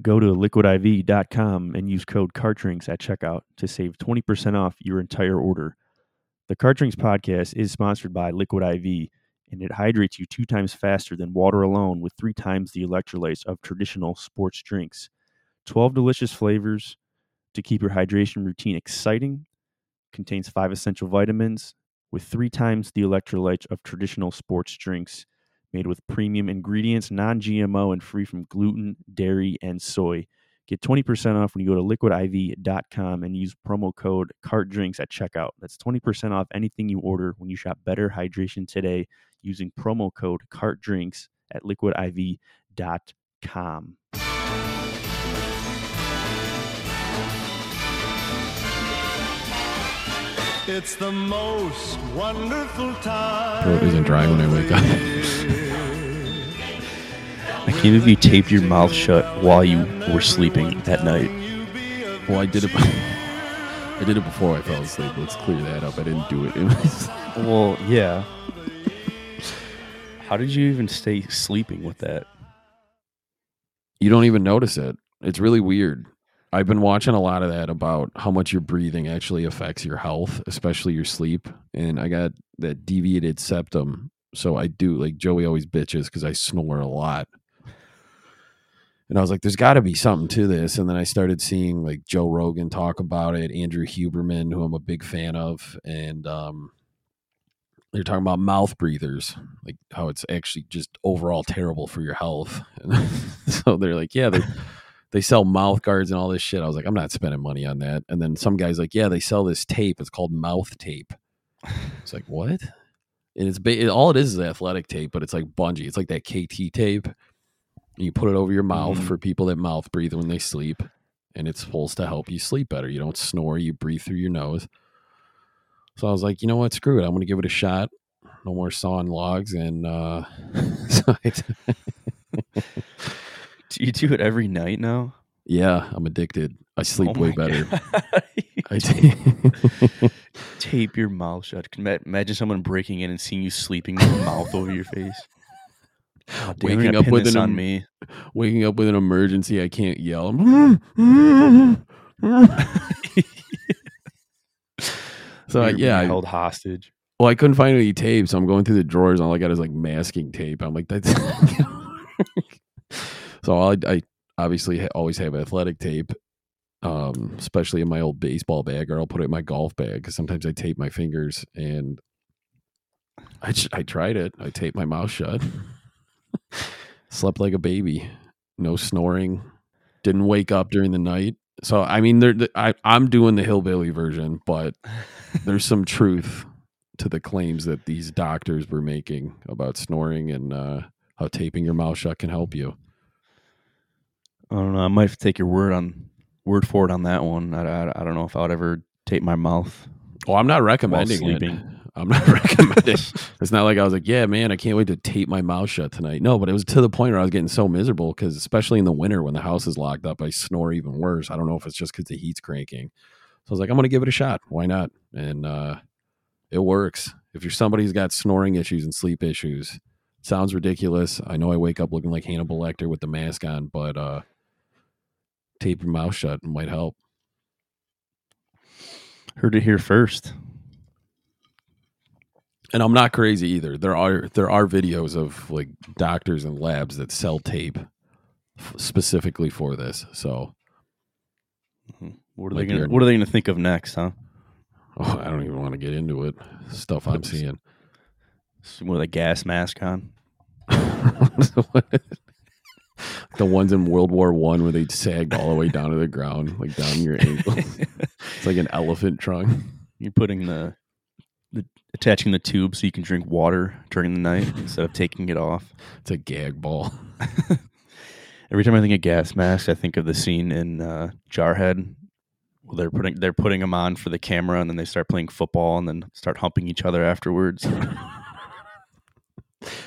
Go to liquidiv.com and use code CARTDRINKS at checkout to save 20% off your entire order. The Cart Drinks podcast is sponsored by Liquid IV, and it hydrates you two times faster than water alone with three times the electrolytes of traditional sports drinks. 12 delicious flavors to keep your hydration routine exciting, contains five essential vitamins with three times the electrolytes of traditional sports drinks made with premium ingredients, non GMO, and free from gluten, dairy, and soy. Get 20% off when you go to liquidiv.com and use promo code CARTDRINKS at checkout. That's 20% off anything you order when you shop Better Hydration today using promo code CARTDRINKS at liquidiv.com. It's the most wonderful time. Throat isn't dry when I wake up. I can't you taped your mouth shut while you were sleeping at night. Well, I did it. I did it before I fell asleep. Let's clear that up. I didn't do. It Well, yeah. How did you even stay sleeping with that? you don't even notice it. It's really weird. I've been watching a lot of that about how much your breathing actually affects your health, especially your sleep. And I got that deviated septum. So I do like Joey always bitches because I snore a lot. And I was like, there's got to be something to this. And then I started seeing like Joe Rogan talk about it, Andrew Huberman, who I'm a big fan of. And um, they're talking about mouth breathers, like how it's actually just overall terrible for your health. And so they're like, yeah, they they sell mouth guards and all this shit. I was like, I'm not spending money on that. And then some guys like, yeah, they sell this tape. It's called mouth tape. It's like what? And it's ba- all it is is athletic tape, but it's like bungee. It's like that KT tape. And you put it over your mouth Mhm. for people that mouth breathe when they sleep, and it's supposed to help you sleep better. You don't snore. You breathe through your nose. So I was like, you know what? Screw it. I'm going to give it a shot. No more sawing logs. And uh, so Do you do it every night now? yeah, I'm addicted. I sleep Oh way better. I t- Tape your mouth shut. Imagine someone breaking in and seeing you sleeping with your mouth over your face. Oh, Waking up with an on me. waking up with an emergency. I can't yell. so I, You're yeah, I, held hostage. well, I couldn't find any tape, so I'm going through the drawers. And all I got is like masking tape. I'm like, that's. so I, I obviously always have athletic tape, um, especially in my old baseball bag, or I'll put it in my golf bag because sometimes I tape my fingers and. I, I tried it. I taped my mouth shut. Slept like a baby. No snoring. Didn't wake up during the night. So I mean, there. I I'm doing the hillbilly version, but there's some truth to the claims that these doctors were making about snoring and uh, how taping your mouth shut can help you. I don't know. I might have to take your word on word for it on that one. I, I, I don't know if I would ever tape my mouth. Well, I'm not recommending sleeping. it. I'm not recommending. it's not like I was like, yeah, man, I can't wait to tape my mouth shut tonight. No, but it was to the point where I was getting so miserable because, especially in the winter when the house is locked up, I snore even worse. I don't know if it's just because the heat's cranking. So I was like, I'm going to give it a shot. Why not? And uh, it works. If you're somebody who's got snoring issues and sleep issues, sounds ridiculous. I know I wake up looking like Hannibal Lecter with the mask on, but uh, tape your mouth shut might help. Heard it here first. And I'm not crazy either. There are there are videos of like doctors and labs that sell tape f- specifically for this. So mm-hmm. What are Like they gonna What are they gonna think of next, huh? oh, I don't even want to get into it. Stuff I'm seeing. With a gas mask on. the ones in World War One where they sagged all the way down to the ground, like down your ankle. it's like an elephant trunk. You're putting the, the attaching the tube so you can drink water during the night instead of taking it off. It's a gag ball. Every time I think of gas masks, I think of the scene in uh, Jarhead. Well, they're putting they're putting them on for the camera, and then they start playing football, and then start humping each other afterwards.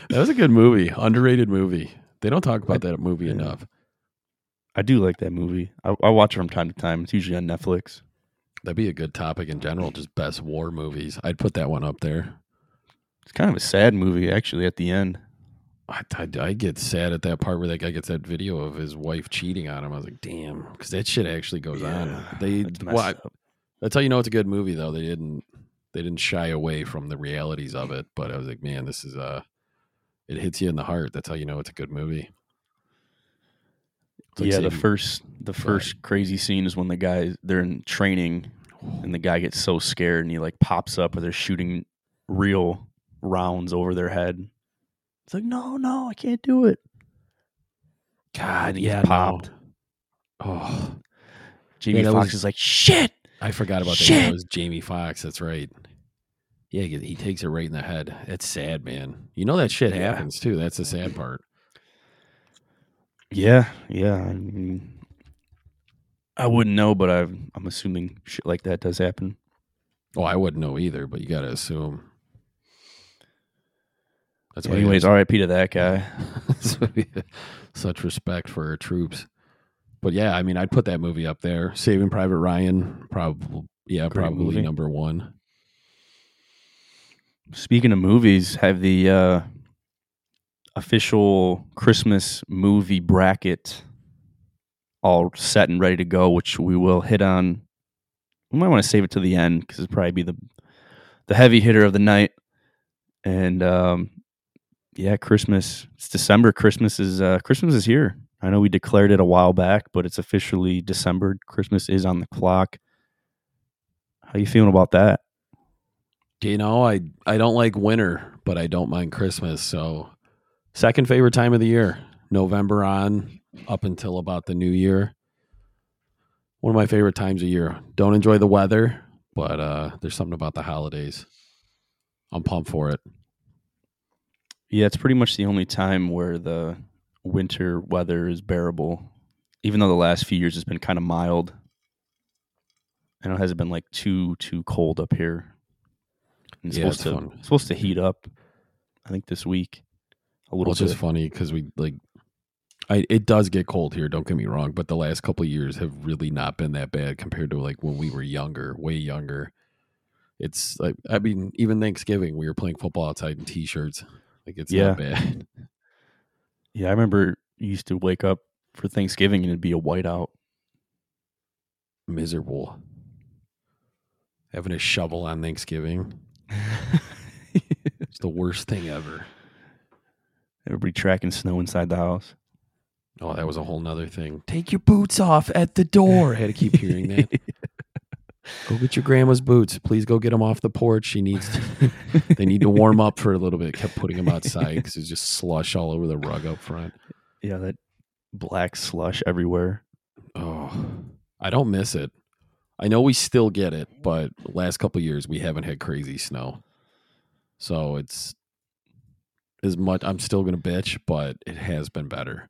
That was a good movie, underrated movie. They don't talk about that movie yeah. enough. I do like that movie. I, I watch it from time to time. It's usually on Netflix. That'd be a good topic in general, just best war movies. I'd put that one up there. It's kind of a sad movie, actually. At the end, I, I, I get sad at that part where that guy gets that video of his wife cheating on him. I was like, damn, because that shit actually goes on. They That's well, I- that's how you know it's a good movie though. They didn't they didn't shy away from the realities of it. But I was like, man, this is uh it hits you in the heart. That's how you know it's a good movie. Like yeah, the first the first crazy scene is when the guy they're in training and the guy gets so scared and he like pops up or they're shooting real rounds over their head. It's like, no, no, I can't do it. God, yeah, popped. popped. Oh, Jamie that Foxx was- is like, shit. I forgot about that. Shit. That was Jamie Foxx. That's right. Yeah, he he takes it right in the head. That's sad, man. You know that shit Yeah. happens too. That's the sad part. Yeah, yeah. I, mean, I wouldn't know, but I'm I'm assuming shit like that does happen. Oh, I wouldn't know either, but you got to assume. That's why. Anyways, R.I.P. to that guy. Such respect for our troops. But yeah, I mean, I'd put that movie up there. Saving Private Ryan, probably. Yeah, Great probably movie. number one. Speaking of movies, have the uh, official Christmas movie bracket all set and ready to go, which we will hit on. We might want to save it to the end because it'll probably be the the heavy hitter of the night. And um, yeah, Christmas. It's December. Christmas is uh, Christmas is here. I know we declared it a while back, but it's officially December. Christmas is on the clock. How you feeling about that? You know, I I don't like winter, but I don't mind Christmas. So, second favorite time of the year, November on up until about the new year. One of my favorite times of year. Don't enjoy the weather, but uh there's something about the holidays. I'm pumped for it. Yeah, it's pretty much the only time where the winter weather is bearable. Even though the last few years has been kind of mild. I know it hasn't been like too too cold up here. And It's Yeah, supposed it's to fun. supposed to heat up. I think this week a little Which bit. is funny because we like, I it does get cold here. Don't get me wrong, but the last couple of years have really not been that bad compared to like when we were younger, way younger. It's like I mean, even Thanksgiving we were playing football outside in t-shirts. Like it's Yeah. not bad. Yeah, I remember you used to wake up for Thanksgiving and it'd be a whiteout. Miserable. Having a shovel on Thanksgiving. It's the worst thing ever. Everybody tracking snow inside the house. Oh, that was a whole nother thing. Take your boots off at the door. I had to keep hearing that. Go get your grandma's boots. Please go get them off the porch. She needs. To, they need to warm up for a little bit. Kept putting them outside because it's just slush all over the rug up front. yeah, that black slush everywhere. Oh, I don't miss it. I know we still get it, but last couple of years we haven't had crazy snow, so it's as much. I'm still gonna bitch, but it has been better.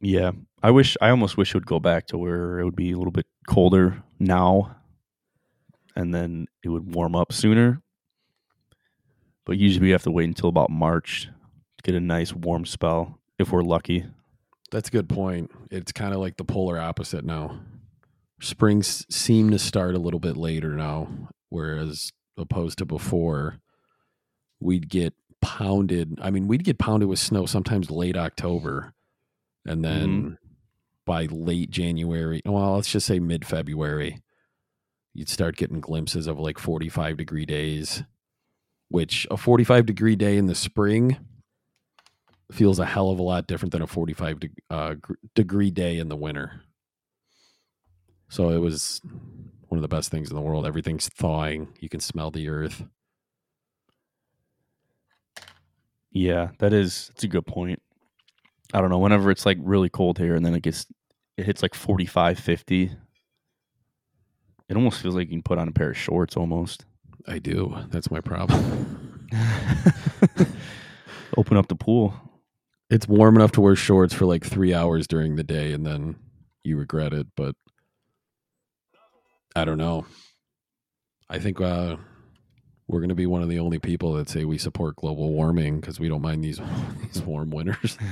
Yeah, I wish I almost wish it would go back to where it would be a little bit colder now, and then it would warm up sooner. But usually we have to wait until about March to get a nice warm spell if we're lucky. That's a good point. It's kind of like the polar opposite now. Springs seem to start a little bit later now, whereas opposed to before, we'd get pounded. I mean, we'd get pounded with snow sometimes late October, and then by late January, well, let's just say mid February, you'd start getting glimpses of like 45 degree days, which a 45 degree day in the spring feels a hell of a lot different than a 45 de- uh, gr- degree day in the winter. So it was one of the best things in the world. Everything's thawing. You can smell the earth. Yeah, that is that's a good point. I don't know, whenever it's like really cold here and then it gets it hits like 45, 50, it almost feels like you can put on a pair of shorts almost. I do. That's my problem. Open up the pool. it's warm enough to wear shorts for like three hours during the day and then you regret it. But I don't know. I think uh, we're going to be one of the only people that say we support global warming because we don't mind these these warm winters.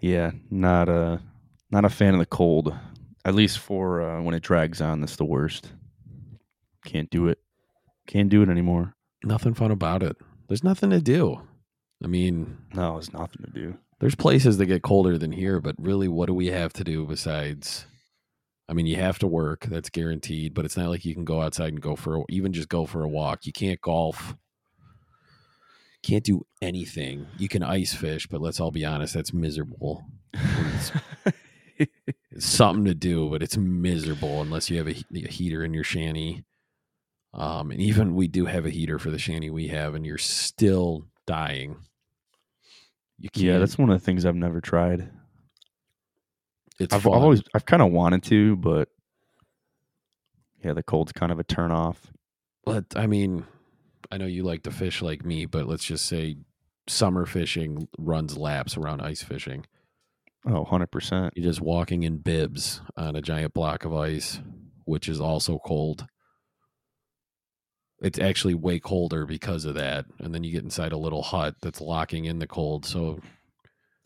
yeah, not a not a fan of the cold. At least for uh, when it drags on, that's the worst. Can't do it. Can't do it anymore. Nothing fun about it. There's nothing to do. I mean, No, it's nothing to do. there's places that get colder than here, but really, what do we have to do besides? I mean, you have to work. That's guaranteed. But it's not like you can go outside and go for a, even just go for a walk. You can't golf. Can't do anything. You can ice fish, but let's all be honest, that's miserable. It's, it's something to do, but it's miserable unless you have a, a heater in your shanty. Um, and even we do have a heater for the shanty we have, and you're still dying. You can't. yeah, that's one of the things I've never tried. It's I've. I've always I've kind of wanted to, but yeah, the cold's kind of a turn off. But I mean, I know you like to fish like me, but let's just say summer fishing runs laps around ice fishing. Oh, 100%. You're just walking in bibs on a giant block of ice, which is also cold. It's actually way colder because of that. And then you get inside a little hut that's locking in the cold. So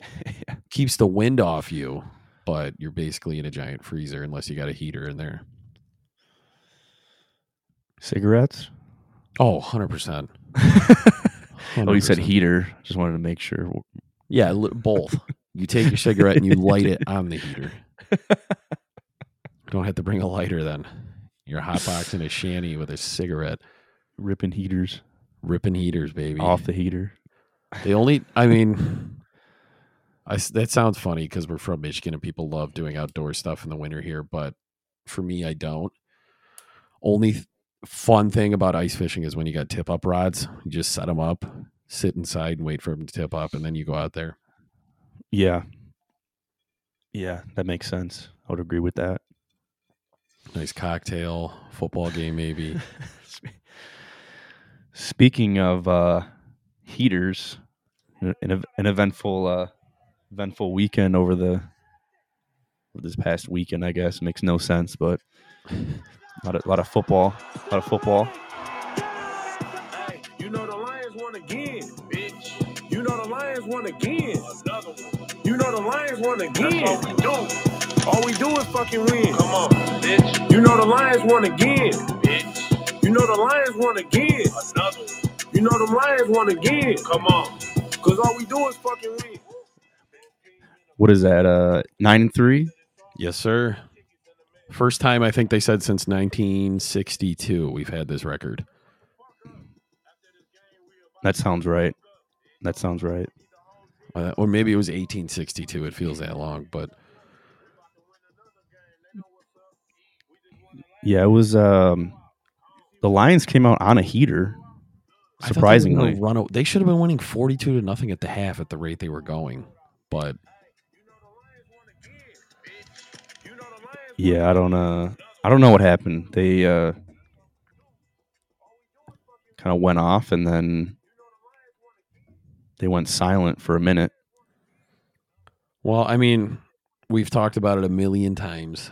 Yeah. keeps the wind off you, but you're basically in a giant freezer unless you got a heater in there. Cigarettes? Oh, 100%. oh, you said heater. Just wanted to make sure. Yeah, li- both. You take your cigarette and you light it on the heater. Don't have to bring a lighter then. You're hotboxing a shanty with a cigarette, Ripping heaters ripping heaters, baby. off the heater. The only, I mean, I that sounds funny because we're from Michigan and people love doing outdoor stuff in the winter here, but for me, I don't. Only th- fun thing about ice fishing is when you got tip up rods. You just set them up, sit inside, and wait for them to tip up, and then you go out there. Yeah. Yeah, that makes sense. I would agree with that. Nice cocktail, football game, maybe. Speaking of uh, heaters, an, an an eventful uh, eventful weekend over the over this past weekend. I guess makes no sense, but a lot of, lot of football, a lot of football. Hey, you know the Lions won again, bitch. You know the Lions won again. Another one. You know the Lions won again. That's what we do. All we do is fucking win. Come on, bitch. You know the Lions won again, bitch. You know the Lions won again. Another one. You know the Lions won again. Come on. Cause all we do is fucking win. What is that? Uh, nine and three. Yes, sir. First time I think they said since 1962 we've had this record. That sounds right. That sounds right. Uh, or maybe it was 1862. It feels that long, but Yeah, it was. Um, the Lions came out on a heater. Thought they Surprisingly, run. They should have been winning 42 to nothing at the half at the rate they were going. But yeah, I don't. Uh, I don't know what happened. They uh, kind of went off, and then they went silent for a minute. well, I mean, we've talked about it a million times.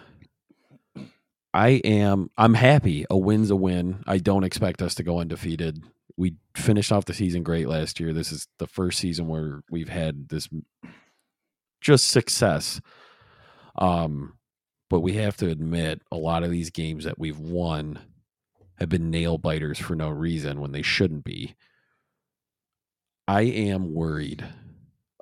I am. I'm happy. A win's a win. I don't expect us to go undefeated. We finished off the season great last year. This is the first season where we've had this just success. Um, but we have to admit a lot of these games that we've won have been nail biters for no reason when they shouldn't be. I am worried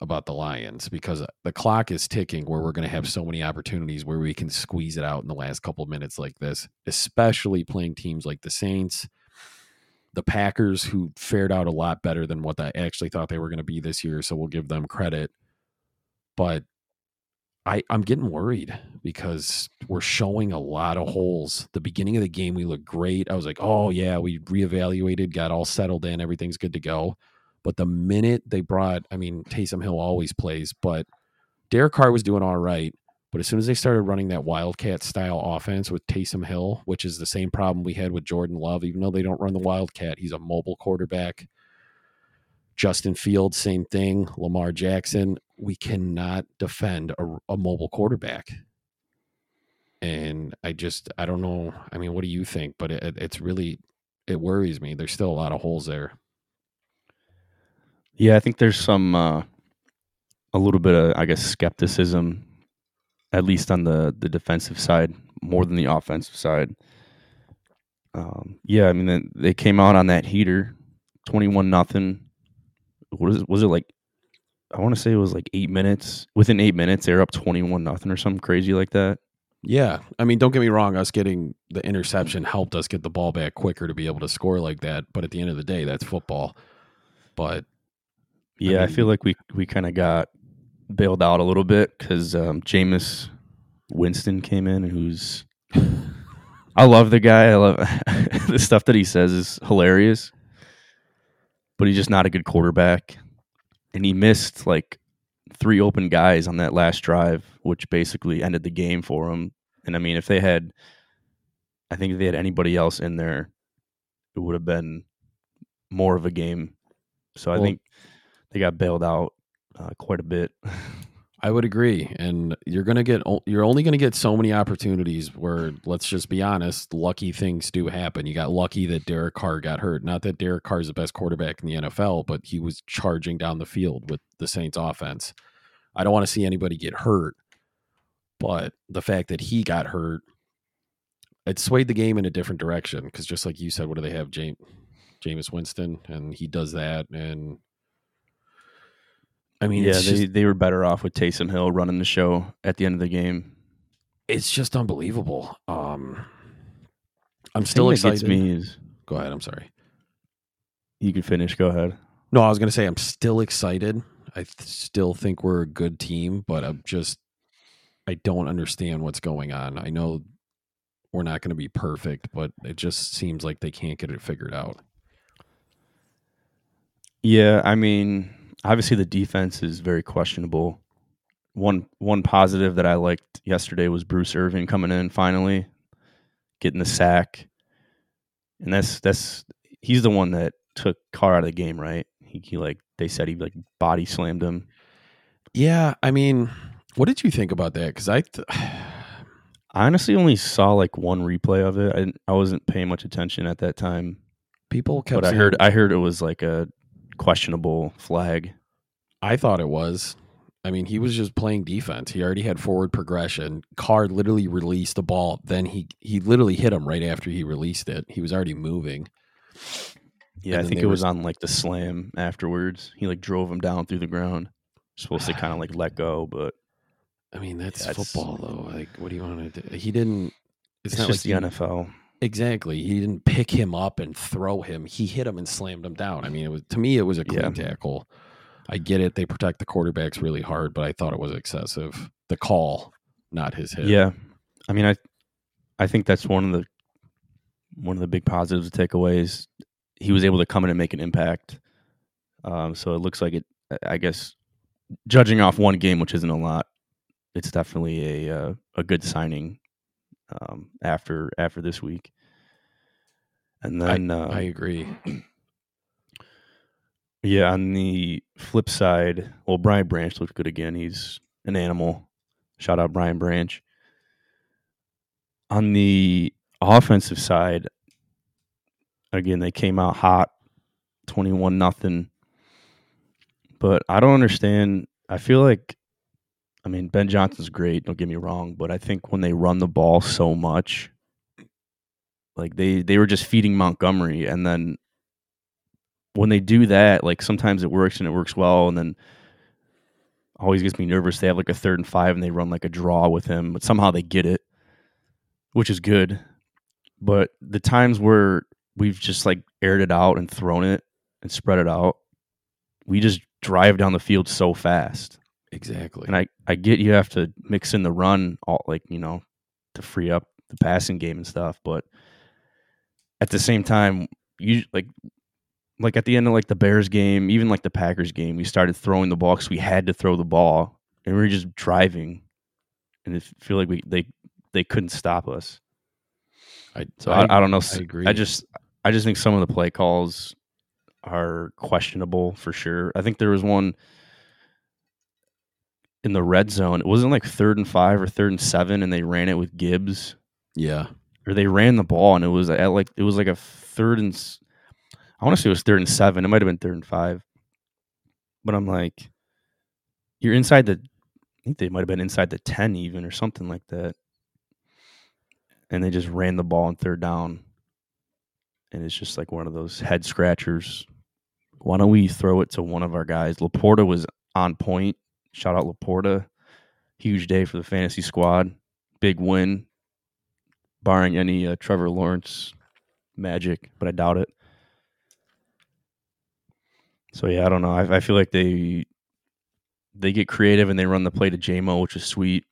about the Lions because uh, the clock is ticking where we're going to have so many opportunities where we can squeeze it out in the last couple of minutes like this, especially playing teams like the Saints, the Packers, who fared out a lot better than what I actually thought they were going to be this year. So we'll give them credit. But I, I'm getting worried because we're showing a lot of holes. The beginning of the game, we looked great. I was like, oh, yeah, we reevaluated, got all settled in, everything's good to go. But the minute they brought, I mean, Taysom Hill always plays, but Derek Carr was doing all right. But as soon as they started running that Wildcat style offense with Taysom Hill, which is the same problem we had with Jordan Love, even though they don't run the Wildcat, he's a mobile quarterback. Justin Fields, same thing. Lamar Jackson, we cannot defend a, a mobile quarterback. And I just, I don't know. I mean, what do you think? But it, it's really, it worries me. There's still a lot of holes there. Yeah, I think there's some uh, a little bit of I guess skepticism, at least on the the defensive side, more than the offensive side. Um, yeah, I mean they, came out on that heater, 21 nothing. What is? Was it like? I want to say it was like eight minutes. Within eight minutes, they're up 21 nothing or something crazy like that. Yeah, I mean, don't get me wrong. Us getting the interception helped us get the ball back quicker to be able to score like that. But at the end of the day, that's football. But Yeah, I, mean- feel like we we kind of got bailed out a little bit because um, Jameis Winston came in, who's I love the guy. I love the stuff that he says is hilarious, but he's just not a good quarterback. And he missed like three open guys on that last drive, which basically ended the game for him. And I mean, if they had, I think if they had anybody else in there, it would have been more of a game. So I Well- think they got bailed out uh, quite a bit. I would agree, and you're gonna get you're only gonna get so many opportunities where let's just be honest, lucky things do happen. You got lucky that Derek Carr got hurt. Not that Derek Carr is the best quarterback in the NFL, but he was charging down the field with the Saints offense. I don't want to see anybody get hurt, but the fact that he got hurt, it swayed the game in a different direction. Because just like you said, what do they have, James Jameis Winston, and he does that, and I mean, yeah, they, just- they were better off with Taysom Hill running the show at the end of the game. it's just unbelievable. Um, I'm still excited. me is Go ahead. I'm sorry. you can finish. Go ahead. No, I was going to say I'm still excited. I th- still think we're a good team, but I'm just I don't understand what's going on. I know we're not going to be perfect, but it just seems like they can't get it figured out. Yeah, I mean, obviously the defense is very questionable. One one positive that I liked yesterday was Bruce Irvin coming in finally, getting the sack, and that's that's he's the one that took Carr out of the game, right? He, he like they said he like body slammed him. Yeah, I mean, what did you think about that? Because I, th- I honestly only saw like one replay of it. I I wasn't paying much attention at that time, people kept. but I heard I heard it was like a questionable flag. I thought it was. I mean, he was just playing defense. He already had forward progression. Carr literally released the ball. Then he he literally hit him right after he released it. He was already moving. Yeah, I think it were was on like the slam afterwards. He like drove him down through the ground. Supposed to kind of like let go, but I mean, that's Yeah, football though. Like, what do you want to do? He didn't. It's, it's, not just like the he- NFL. Exactly. He didn't pick him up and throw him. He hit him and slammed him down. I mean, it was to me, it was a clean Yeah. tackle. I get it. They protect the quarterbacks really hard, but I thought it was excessive. The call, not his hit. Yeah, I mean, I I think that's one of the one of the big positives to take away is he was able to come in and make an impact. Um, so it looks like it. I guess judging off one game, which isn't a lot, it's definitely a uh, a good signing um, after after this week. And then uh, I agree. Yeah, on the flip side, well, Brian Branch looked good again. He's an animal. Shout out Brian Branch. On the offensive side, again, they came out hot, twenty-one nothing. But I don't understand. I feel like, I mean, Ben Johnson's great. Don't get me wrong, but I think when they run the ball so much, like they they were just feeding Montgomery, and then when they do that, like sometimes it works and it works well, and then always gets me nervous. They have like a third and five and they run like a draw with him, but somehow they get it, which is good. But the times where we've just like aired it out and thrown it and spread it out, we just drive down the field so fast. Exactly. And I, I get you have to mix in the run, all like you know, to free up the passing game and stuff. But at the same time, you like like at the end of like the Bears game, even like the Packers game, we started throwing the ball because we had to throw the ball, and we were just driving, and it feel like we they they couldn't stop us. I, So I, I, don't know. I agree. I just I just think some of the play calls are questionable for sure. I think there was one in the red zone. It wasn't like third and five or third and seven, and they ran it with Gibbs, yeah. or they ran the ball, and it was at like it was like a third and I want to say it was third and seven. It might have been third and five, but I'm like, you're inside the. I think they might have been inside the ten even or something like that, and they just ran the ball on third down, and it's just like one of those head scratchers. Why don't we throw it to one of our guys? Laporta was on point. Shout out Laporta. Huge day for the fantasy squad. Big win, barring any uh, Trevor Lawrence magic, but I doubt it. So yeah, I don't know. I, I feel like they they get creative and they run the play to Jamo, which is sweet.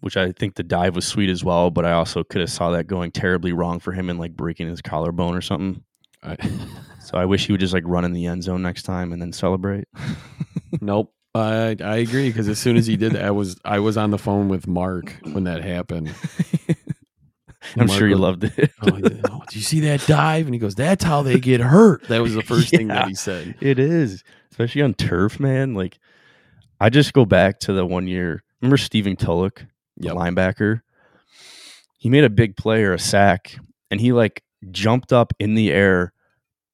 Which I think the dive was sweet as well, but I also could have saw that going terribly wrong for him and like breaking his collarbone or something. I, So I wish he would just like run in the end zone next time and then celebrate. nope. I I agree because as soon as he did that, I was I was on the phone with Mark when that happened. I'm Mark sure you was- loved it. Oh, he "Oh, you see that dive? And he goes, "That's how they get hurt." That was the first thing that he said. It is, especially on turf, man. Like, I just go back to the one year. Remember Stephen Tulloch, the Yep. linebacker? He made a big play or a sack, and he like jumped up in the air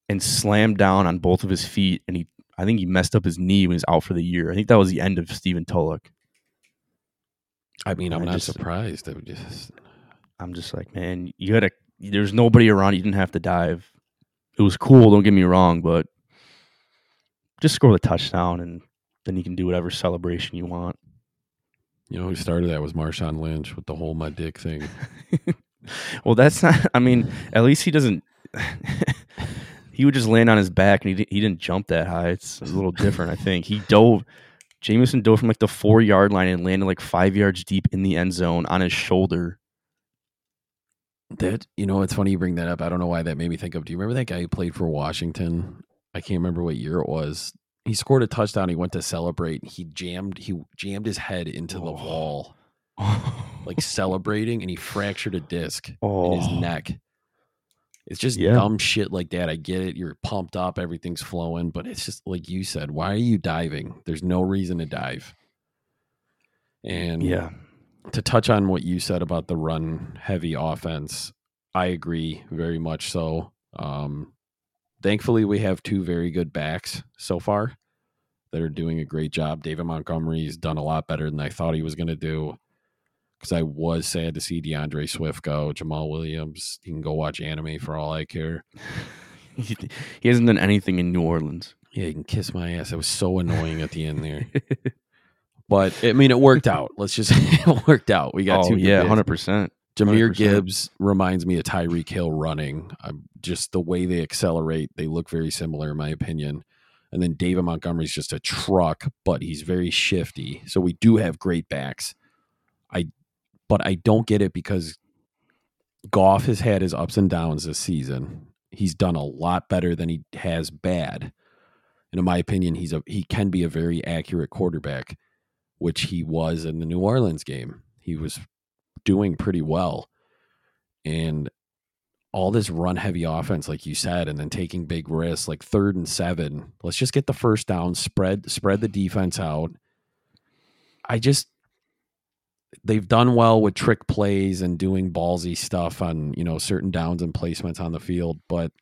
and slammed down on both of his feet. And he, I think he messed up his knee when he was out for the year. I think that was the end of Stephen Tulloch. I mean, I'm I not just- surprised. I would just I'm just like, man, you gotta. There's nobody around. You didn't have to dive. It was cool. Don't get me wrong, but just score the touchdown, and then you can do whatever celebration you want. you know who started that was Marshawn Lynch with the whole my dick thing. well, that's not. I mean, at least he doesn't. he would just land on his back, and he didn't, he didn't jump that high. It's a little different, I think. He dove. Jameson dove from like the four yard line and landed like five yards deep in the end zone on his shoulder. That you know, it's funny you bring that up. I don't know why that made me think of. Do you remember that guy who played for Washington? I can't remember what year it was. He scored a touchdown. He went to celebrate. He jammed. He jammed his head into the Oh. wall, like celebrating, and he fractured a disc oh, in his oh. neck. It's just Yeah. dumb shit like that. I get it. You're pumped up, everything's flowing, but it's just like you said. Why are you diving? There's no reason to dive. And Yeah. to touch on what you said about the run heavy offense, I agree very much so. Um, thankfully, we have two very good backs so far that are doing a great job. David Montgomery's done a lot better than I thought he was going to do. Because I was sad to see D'Andre Swift go. Jamaal Williams, he can go watch anime for all I care. he he hasn't done anything in New Orleans. Yeah, he can kiss my ass. It was so annoying at the end there. But I mean, it worked out. Let's just it worked out. We got oh two. yeah, hundred percent. Jahmyr 100%. Gibbs reminds me of Tyreek Hill running. Um, just the way they accelerate, they look very similar, in my opinion. And then David Montgomery's just a truck, but he's very shifty. So we do have great backs. I, but I don't get it because Goff has had his ups and downs this season. He's done a lot better than he has bad. And in my opinion, he's a he can be a very accurate quarterback, which he was in the New Orleans game. He was doing pretty well. And all this run heavy offense, like you said, and then taking big risks, like third and seven. Let's just get the first down, spread spread the defense out. I just they've done well with trick plays and doing ballsy stuff on, you know, certain downs and placements on the field, but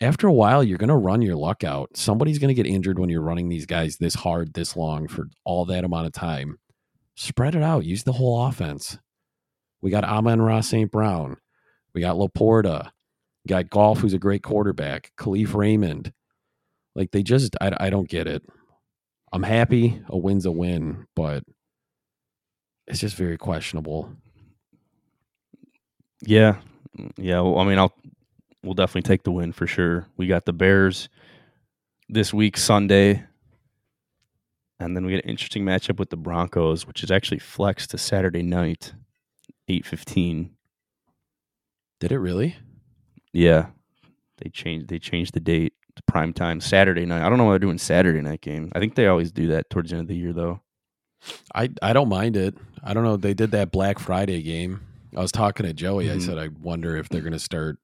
after a while you're going to run your luck out. Somebody's going to get injured when you're running these guys this hard, this long for all that amount of time. Spread it out, use the whole offense. We got Amon-Ra St. Brown. We got Laporta. We got Goff, who's a great quarterback. Kalif Raymond. Like they just, I, I don't get it. I'm happy a win's a win, but it's just very questionable. Yeah, yeah. Well, I mean, I'll we'll definitely take the win for sure. We got the Bears this week Sunday, and then we get an interesting matchup with the Broncos, which is actually flexed to Saturday night, eight fifteen. Did it really? Yeah, they changed they changed the date to prime time Saturday night. I don't know why they're doing Saturday night game. I think they always do that towards the end of the year, though. I, I don't mind it. I don't know. They did that Black Friday game. I was talking to Joey. I Mhm. said, I wonder if they're going to start.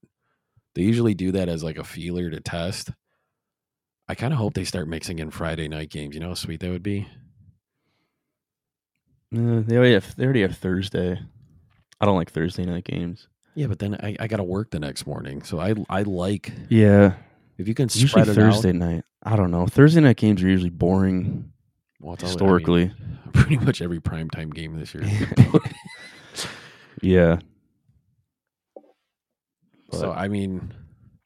They usually do that as like a feeler to test. I kind of hope they start mixing in Friday night games. You know how sweet that would be? Uh, they already have they already have Thursday. I don't like Thursday night games. Yeah, but then I, I got to work the next morning. So I I like Yeah, if you can usually Thursday out. night. I don't know. Thursday night games are usually boring Well, it's all- I mean, historically. pretty much every primetime game this year. yeah. so I mean,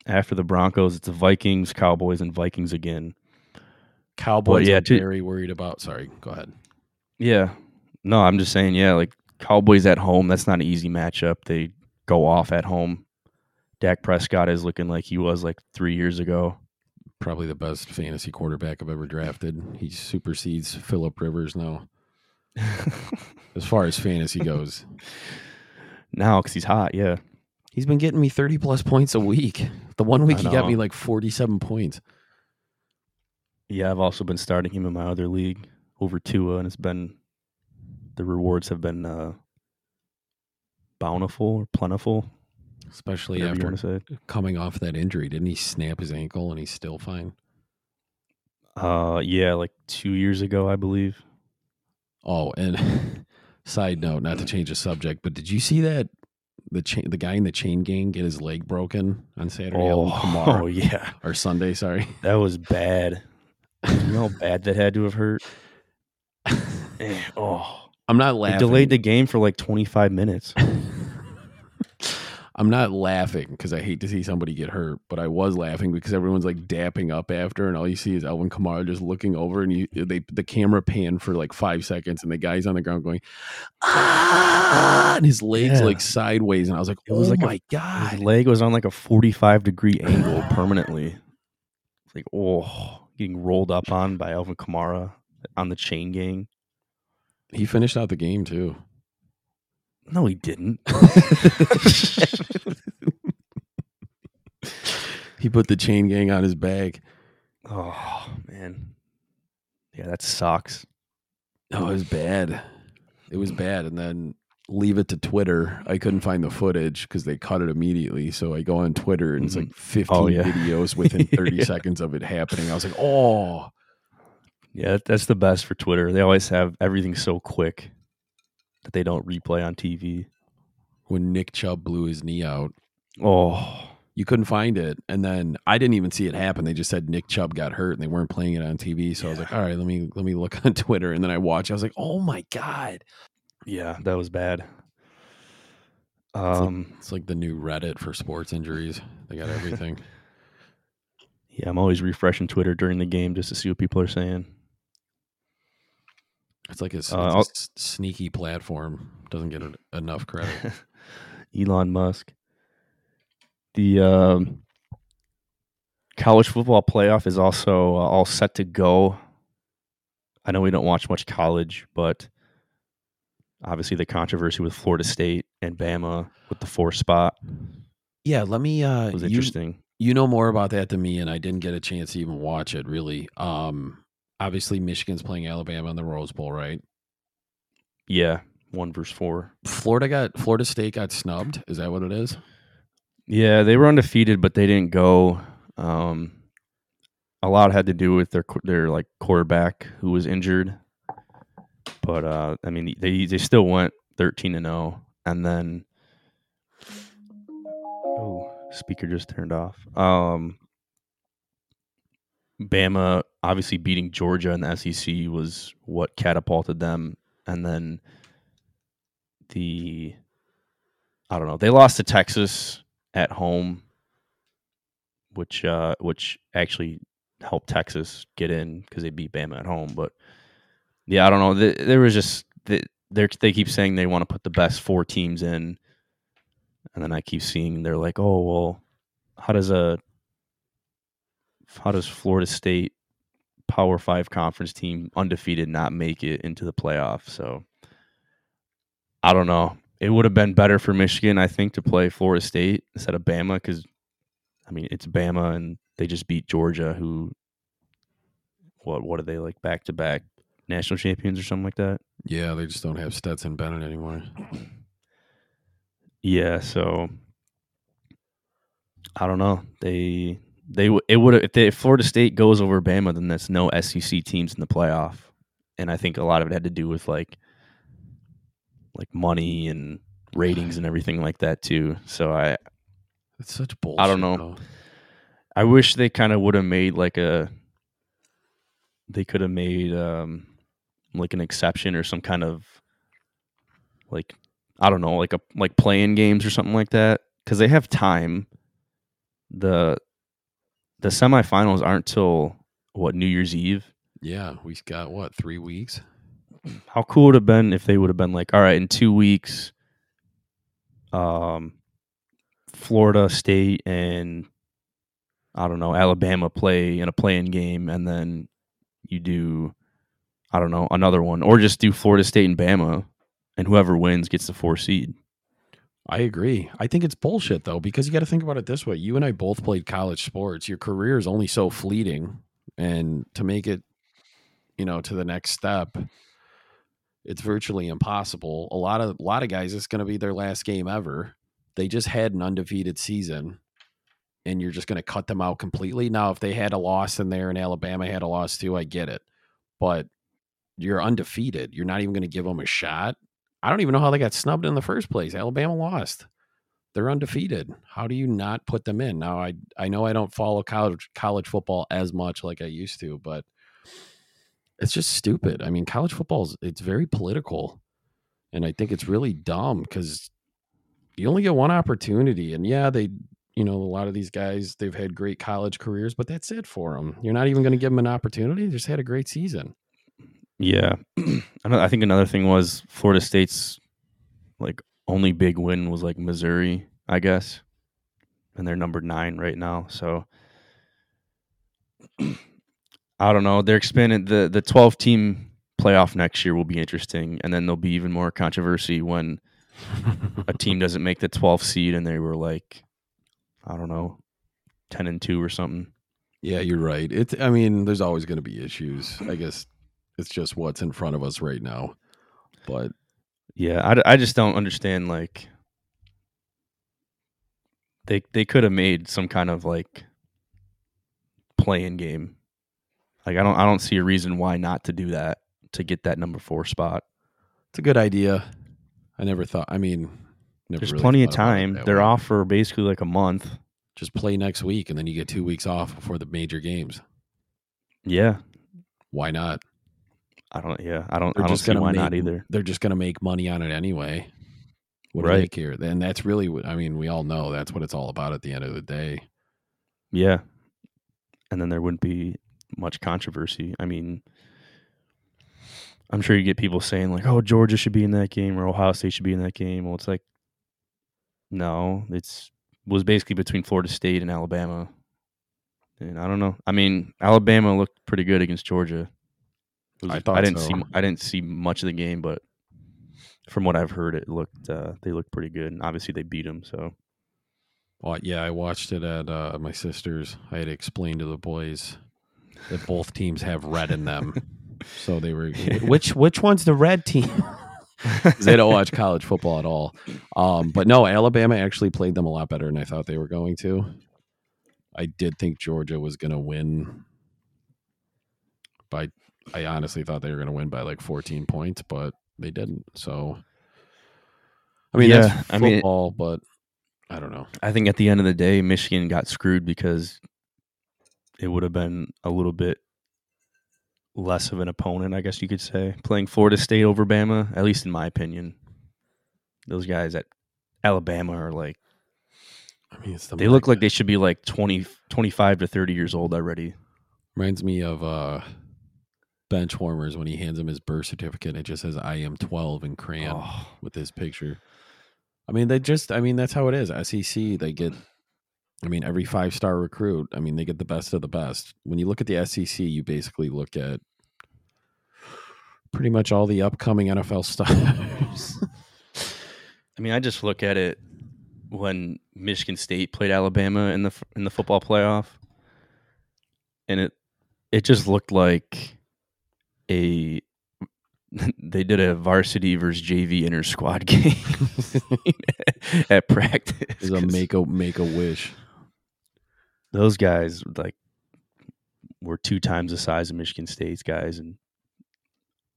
After the Broncos, it's the Vikings, Cowboys, and Vikings again. Cowboys, yeah, to- very worried about. Sorry, go ahead. Yeah. No, I'm just saying, yeah, like Cowboys at home, that's not an easy matchup. They go off at home. Dak Prescott is looking like he was like three years ago. Probably the best fantasy quarterback I've ever drafted. He supersedes Philip Rivers now, as far as fantasy goes. now, because he's hot, yeah. He's been getting me 30 plus points a week. The one week he got me like 47 points. Yeah, I've also been starting him in my other league over Tua, and it's been the rewards have been uh, bountiful or plentiful, Especially whatever after coming off that injury. Didn't he snap his ankle and he's still fine? Uh, yeah, like two years ago, I believe. Oh, and side note, not to change the subject, but did you see that the chain, the guy in the chain gang get his leg broken on Saturday? Oh, Kamara, oh, yeah, or Sunday? Sorry. that was bad. you know how bad that had to have hurt. Eh, oh, I'm not laughing. delayed the game for like 25 minutes. I'm not laughing because I hate to see somebody get hurt, but I was laughing because everyone's like dapping up after, and all you see is Alvin Kamara just looking over, and you they the camera pan for like five seconds, and the guy's on the ground going, ah, and his legs Yeah. like sideways, and I was like, It was oh like a- my god, His leg was on like a 45 degree angle permanently. It's like, oh, getting rolled up on by Alvin Kamara on the chain gang. he finished out the game too. No, he didn't. He put the chain gang on his bag. oh, man. Yeah, that sucks. Oh, it was bad. It was bad. And then leave it to Twitter. I couldn't find the footage because they cut it immediately. So I go on Twitter and it's like mm-hmm. 15 Oh, yeah. videos within 30 Yeah. seconds of it happening. I was like, oh, Yeah, that's the best for Twitter. They always have everything so quick that they don't replay on TV. when Nick Chubb blew his knee out, Oh, you couldn't find it. And then I didn't even see it happen. They just said Nick Chubb got hurt and they weren't playing it on TV. So I was like, all right, let me let me look on Twitter. And then I watched. I was like, oh my God. yeah, that was bad. Um, It's like the new Reddit for sports injuries. They got everything. yeah, I'm always refreshing Twitter during the game just to see what people are saying. It's like a, Uh, it's a I'll- sneaky platform. Doesn't get en- enough credit. Elon Musk. The um, college football playoff is also uh, all set to go. I know we don't watch much college, but obviously the controversy with Florida State and Bama with the four spot yeah, let me. Uh, was you, interesting. you know more about that than me, and I didn't get a chance to even watch it. Really. Um, obviously, Michigan's playing Alabama in the Rose Bowl, right? yeah, one versus four. Florida got Florida State got snubbed. Is that what it is? Yeah, they were undefeated, but they didn't go. Um, a lot had to do with their their like quarterback who was injured. But uh, I mean, they they still went thirteen and zero, and then oh, speaker just turned off. Um, Bama obviously beating Georgia in the SEC was what catapulted them, and then the I don't know they lost to Texas at home, which uh, which actually helped Texas get in because they beat Bama at home. But yeah, I don't know. Th- There was just they they keep saying they want to put the best four teams in, and then I keep seeing they're like, oh well, how does a how does Florida State Power Five conference team undefeated not make it into the playoff? So I don't know. It would have been better for Michigan, I think, to play Florida State instead of Bama because, I mean, it's Bama and they just beat Georgia, who, what what are they like back to back national champions or something like that? Yeah, they just don't have Stetson Bennett anymore. Yeah, so I don't know. They they it would if, they, if Florida State goes over Bama, then that's no SEC teams in the playoff, and I think a lot of it had to do with like like money and ratings and everything like that too. So I It's such bullshit. I don't know. though. I wish they kind of would have made like a they could have made um like an exception or some kind of like I don't know, like a like play-in games or something like that cuz they have time. the the semifinals aren't till what New Year's Eve. Yeah, we've got what three weeks. How cool would have been if they would have been like, all right, in two weeks, um, Florida State and I don't know Alabama play in a play-in game, and then you do I don't know another one, or just do Florida State and Bama, and whoever wins gets the four seed. I agree. I think it's bullshit though, because you got to think about it this way. You and I both played college sports. Your career is only so fleeting, and to make it, you know, to the next step, it's virtually impossible. A lot of a lot of guys, it's going to be their last game ever. They just had an undefeated season, and you're just going to cut them out completely. Now, if they had a loss in there and Alabama had a loss too, I get it, but you're undefeated. You're not even going to give them a shot. I don't even know how they got snubbed in the first place. Alabama lost. They're undefeated. How do you not put them in? Now I I know I don't follow college college football as much like I used to, but it's just stupid. I mean, college football is it's very political. And I think it's really dumb cuz you only get one opportunity and yeah, they you know, a lot of these guys they've had great college careers, but that's it for them. You're not even going to give them an opportunity. They just had a great season. Yeah, I think another thing was Florida State's like only big win was like Missouri, I guess, and they're number nine right now. So I don't know. They're expanding the the twelve team playoff next year will be interesting, and then there'll be even more controversy when a team doesn't make the 12th seed and they were like, I don't know, ten and two or something. Yeah, you're right. It's I mean, there's always going to be issues. I guess it's just what's in front of us right now. But Yeah, I, I just don't understand. Like, they they could have made some kind of like play-in game. Like, I don't I don't see a reason why not to do that to get that number four spot. it's a good idea. I never thought. I mean, never There's really plenty of thought about it time. They're way. off for basically like a month. Just play next week, and then you get two weeks off before the major games. Yeah, Why not? I don't. Yeah, I don't. They're I don't just see gonna why make, not either. They're just going to make money on it anyway. What do they Right. care? And that's really what I mean. We all know that's what it's all about at the end of the day. Yeah, and then there wouldn't be much controversy. I mean, I'm sure you get people saying like, "Oh, Georgia should be in that game," or "Ohio State should be in that game." Well, it's like, no, it's was basically between Florida State and Alabama, and I don't know. I mean, Alabama looked pretty good against Georgia. I thought I didn't so. see I didn't see much of the game, but from what I've heard, it looked uh, they looked pretty good. And obviously, they beat them. So Well, yeah, I watched it at uh, my sister's. I had to explain to the boys that both teams have red in them. So they were which which one's the red team. they don't watch college football at all. Um, but no, Alabama actually played them a lot better than I thought they were going to. I did think Georgia was going to win by. I honestly thought they were going to win by like 14 points, but they didn't. So, I mean, Yeah, that's I mean- football, but I don't know. I think at the end of the day, Michigan got screwed because it would have been a little bit less of an opponent, I guess you could say, playing Florida State over Bama, at least in my opinion. Those guys at Alabama are like, I mean, it's the they look like they should be like 20, 25 to 30 years old already. Reminds me of uh bench warmers when he hands him his birth certificate and it just says I am 12 in crayon Oh, with his picture. I mean, they just I mean, that's how it is. SEC, they get I mean, every five-star recruit, I mean, they get the best of the best. When you look at the SEC, you basically look at pretty much all the upcoming NFL stars. I mean, I just look at it when Michigan State played Alabama in the in the football playoff, and it it just looked like a they did a varsity versus JV inter squad game at practice. is a make a make a wish. those guys like were two times the size of Michigan State's guys, and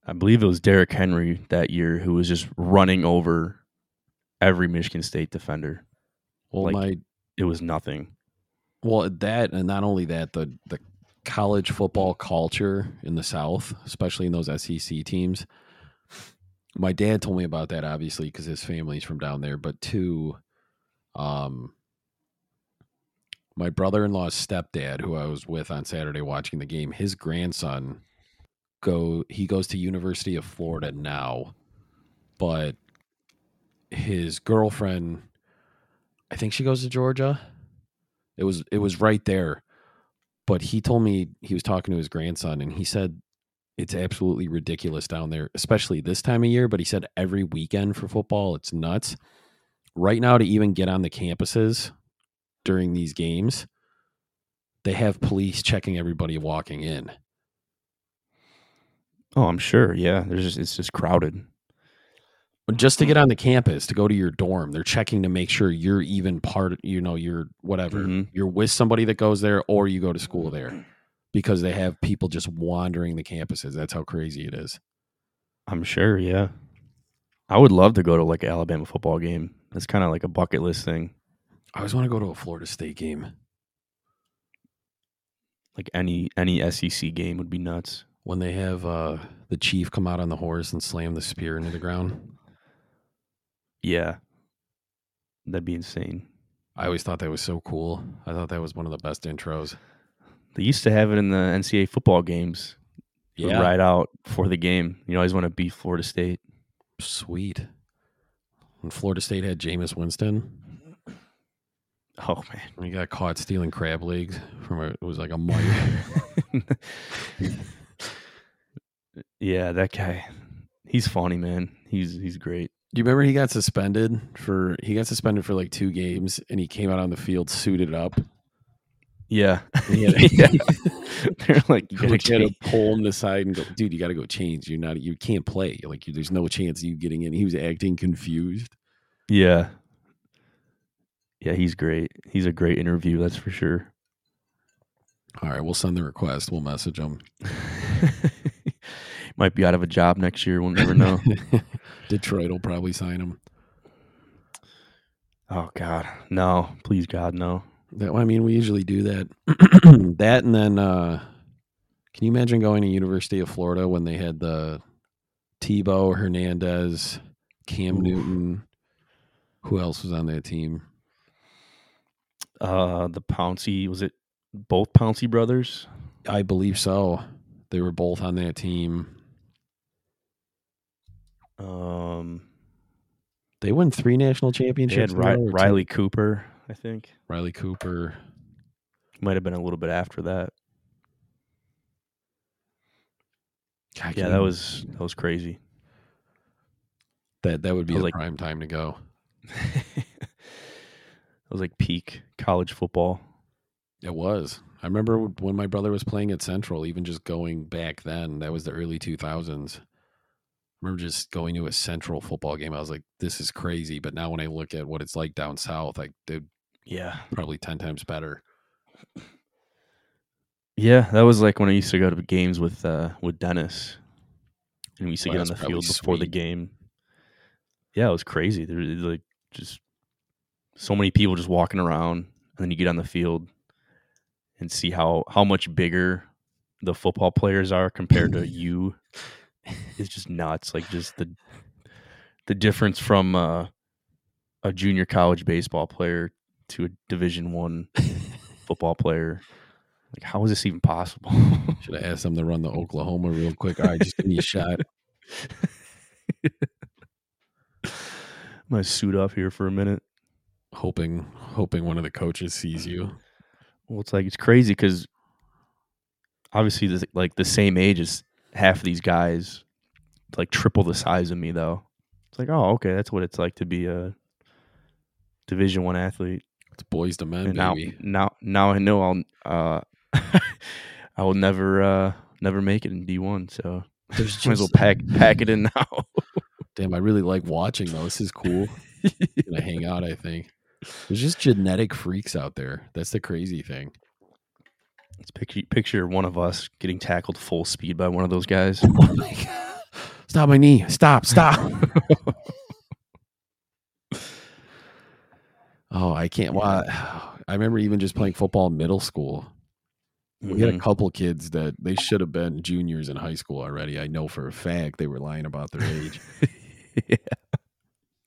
I believe it was Derrick Henry that year who was just running over every Michigan State defender. Well, Like- my It was nothing. Well, that and not only that, the the college football culture in the South, especially in those SEC teams. My dad told me about that, obviously, because his family's from down there. But two, um, my brother-in-law's stepdad, who I was with on Saturday watching the game, his grandson go he goes to University of Florida now, but his girlfriend, I think she goes to Georgia. It was it was right there, but he told me he was talking to his grandson, and he said it's absolutely ridiculous down there, especially this time of year. But he said every weekend for football, it's nuts. Right now, to even get on the campuses during these games, they have police checking everybody walking in. Oh, I'm sure. Yeah, there's just it's just crowded. Just to get on the campus, to go to your dorm, they're checking to make sure you're even part, you know, you're whatever. Mhm. You're with somebody that goes there or you go to school there because they have people just wandering the campuses. That's how crazy it is. I'm sure. Yeah, I would love to go to like an Alabama football game. That's kind of like a bucket list thing. I always want to go to a Florida State game Like any any SEC game would be nuts. when they have uh, the chief come out on the horse and slam the spear into the ground. Yeah, that'd be insane. I always thought that was so cool. I thought that was one of the best intros. They used to have it in the NCAA football games. Yeah, ride out for the game. You always want to beat Florida State. sweet. When Florida State had Jameis Winston, Oh man, he got caught stealing crab legs from a, it was like a mite. yeah, that guy. He's funny, man. He's he's great. Do you remember he got suspended for he got suspended for like two games and he came out on the field suited up. Yeah, had- Yeah. They're like, you gotta Coach had to change. pull him aside and go, dude, you got to go change. You're not, you can't play. Like, you, there's no chance of you getting in. He was acting confused. Yeah, yeah, he's great. He's a great interview, that's for sure. All right, we'll send the request. We'll message him. Might be out of a job next year. We'll never know. Detroit will probably sign him. oh God, no! Please, God, no. That, I mean, we usually do that. that and then, uh, can you imagine going to University of Florida when they had the Tebow, Hernandez, Cam. Newton? Who else was on that team? Uh, the Pouncey was it both Pouncey brothers? I believe so. They were both on that team. Um, They won three national they championships. had Ri- row, two? Riley Cooper, I think. Riley Cooper. Might have been a little bit after that. God, Yeah, that was that was crazy. that. That would be the like- prime time to go. it was like peak college football. It was. I remember when my brother was playing at Central, even just going back then, that was the early 2000s. I remember just going to a Central football game. I was like, this is crazy. But now when I look at what it's like down south, like they're Yeah, probably 10 times better. yeah, that was like when I used to go to games with uh with Dennis, and we used to Well, get on the field before the game. Yeah, it was crazy. There was like just so many people just walking around, and then you get on the field and see how how much bigger the football players are compared to you. It's just nuts. Like just the the difference from uh, a junior college baseball player to a Division One football player. Like, how is this even possible? Should have asked them to run the Oklahoma real quick. All right, just give me a shot. I'm gonna suit up here for a minute. Hoping, hoping one of the coaches sees you. Well, it's like it's crazy because obviously, this, like the same age as half of these guys, like triple the size of me. Though it's like, oh, okay, that's what it's like to be a Division One athlete. It's boys to men, and now, baby. now, now I know I'll, uh, I will never, uh, never make it in D one. So There's might as well just- pack pack it in now. Damn, I really like watching though. This is cool. Gonna hang out, I think. There's just genetic freaks out there. That's the crazy thing. Let's picture picture one of us getting tackled full speed by one of those guys. Oh my god. Stop my knee. Stop, stop. oh, I can't well, I remember even just playing football in middle school. We had a Mhm. couple kids that they should have been juniors in high school already. I know for a fact they were lying about their age. yeah.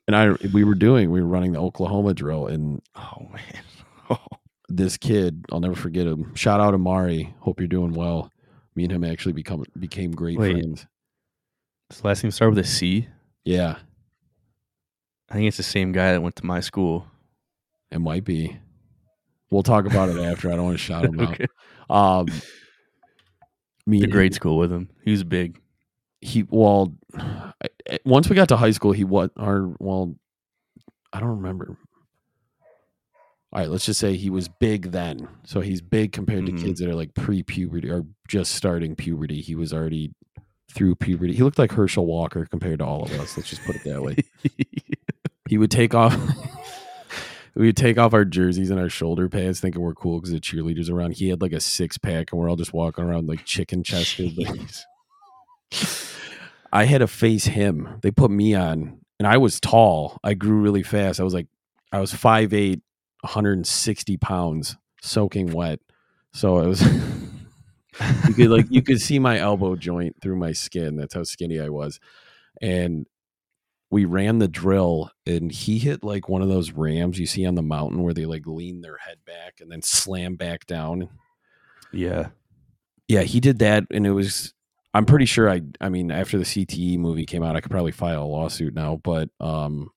and I we were doing we were running the Oklahoma drill and Oh man. Oh. This kid, I'll never forget him. Shout out Amari. Hope you're doing well. Me and him actually become became great Wait. friends. The last name start with a C? Yeah, I think it's the same guy that went to my school. it might be. We'll talk about it after. I don't want to shout him okay. out. Um, me The grade school with him. He was big. he well I- I- once we got to high school he what our well i don't remember all right let's just say he was big then so he's big compared Mhm. to kids that are like pre-puberty or just starting puberty he was already through puberty he looked like herschel walker compared to all of us let's just put it that way he would take off we would take off our jerseys and our shoulder pads thinking we're cool because the cheerleaders around he had like a six-pack and we're all just walking around like chicken chested I had to face him. They put me on, and I was tall. I grew really fast. I was like, I was 5'8, 160 pounds, soaking wet. So it was, you could like, you could see my elbow joint through my skin. That's how skinny I was. And we ran the drill, and he hit like one of those rams you see on the mountain where they like lean their head back and then slam back down. yeah. Yeah, he did that, and it was. I'm pretty sure I. I mean, after the CTE movie came out, I could probably file a lawsuit now, but um,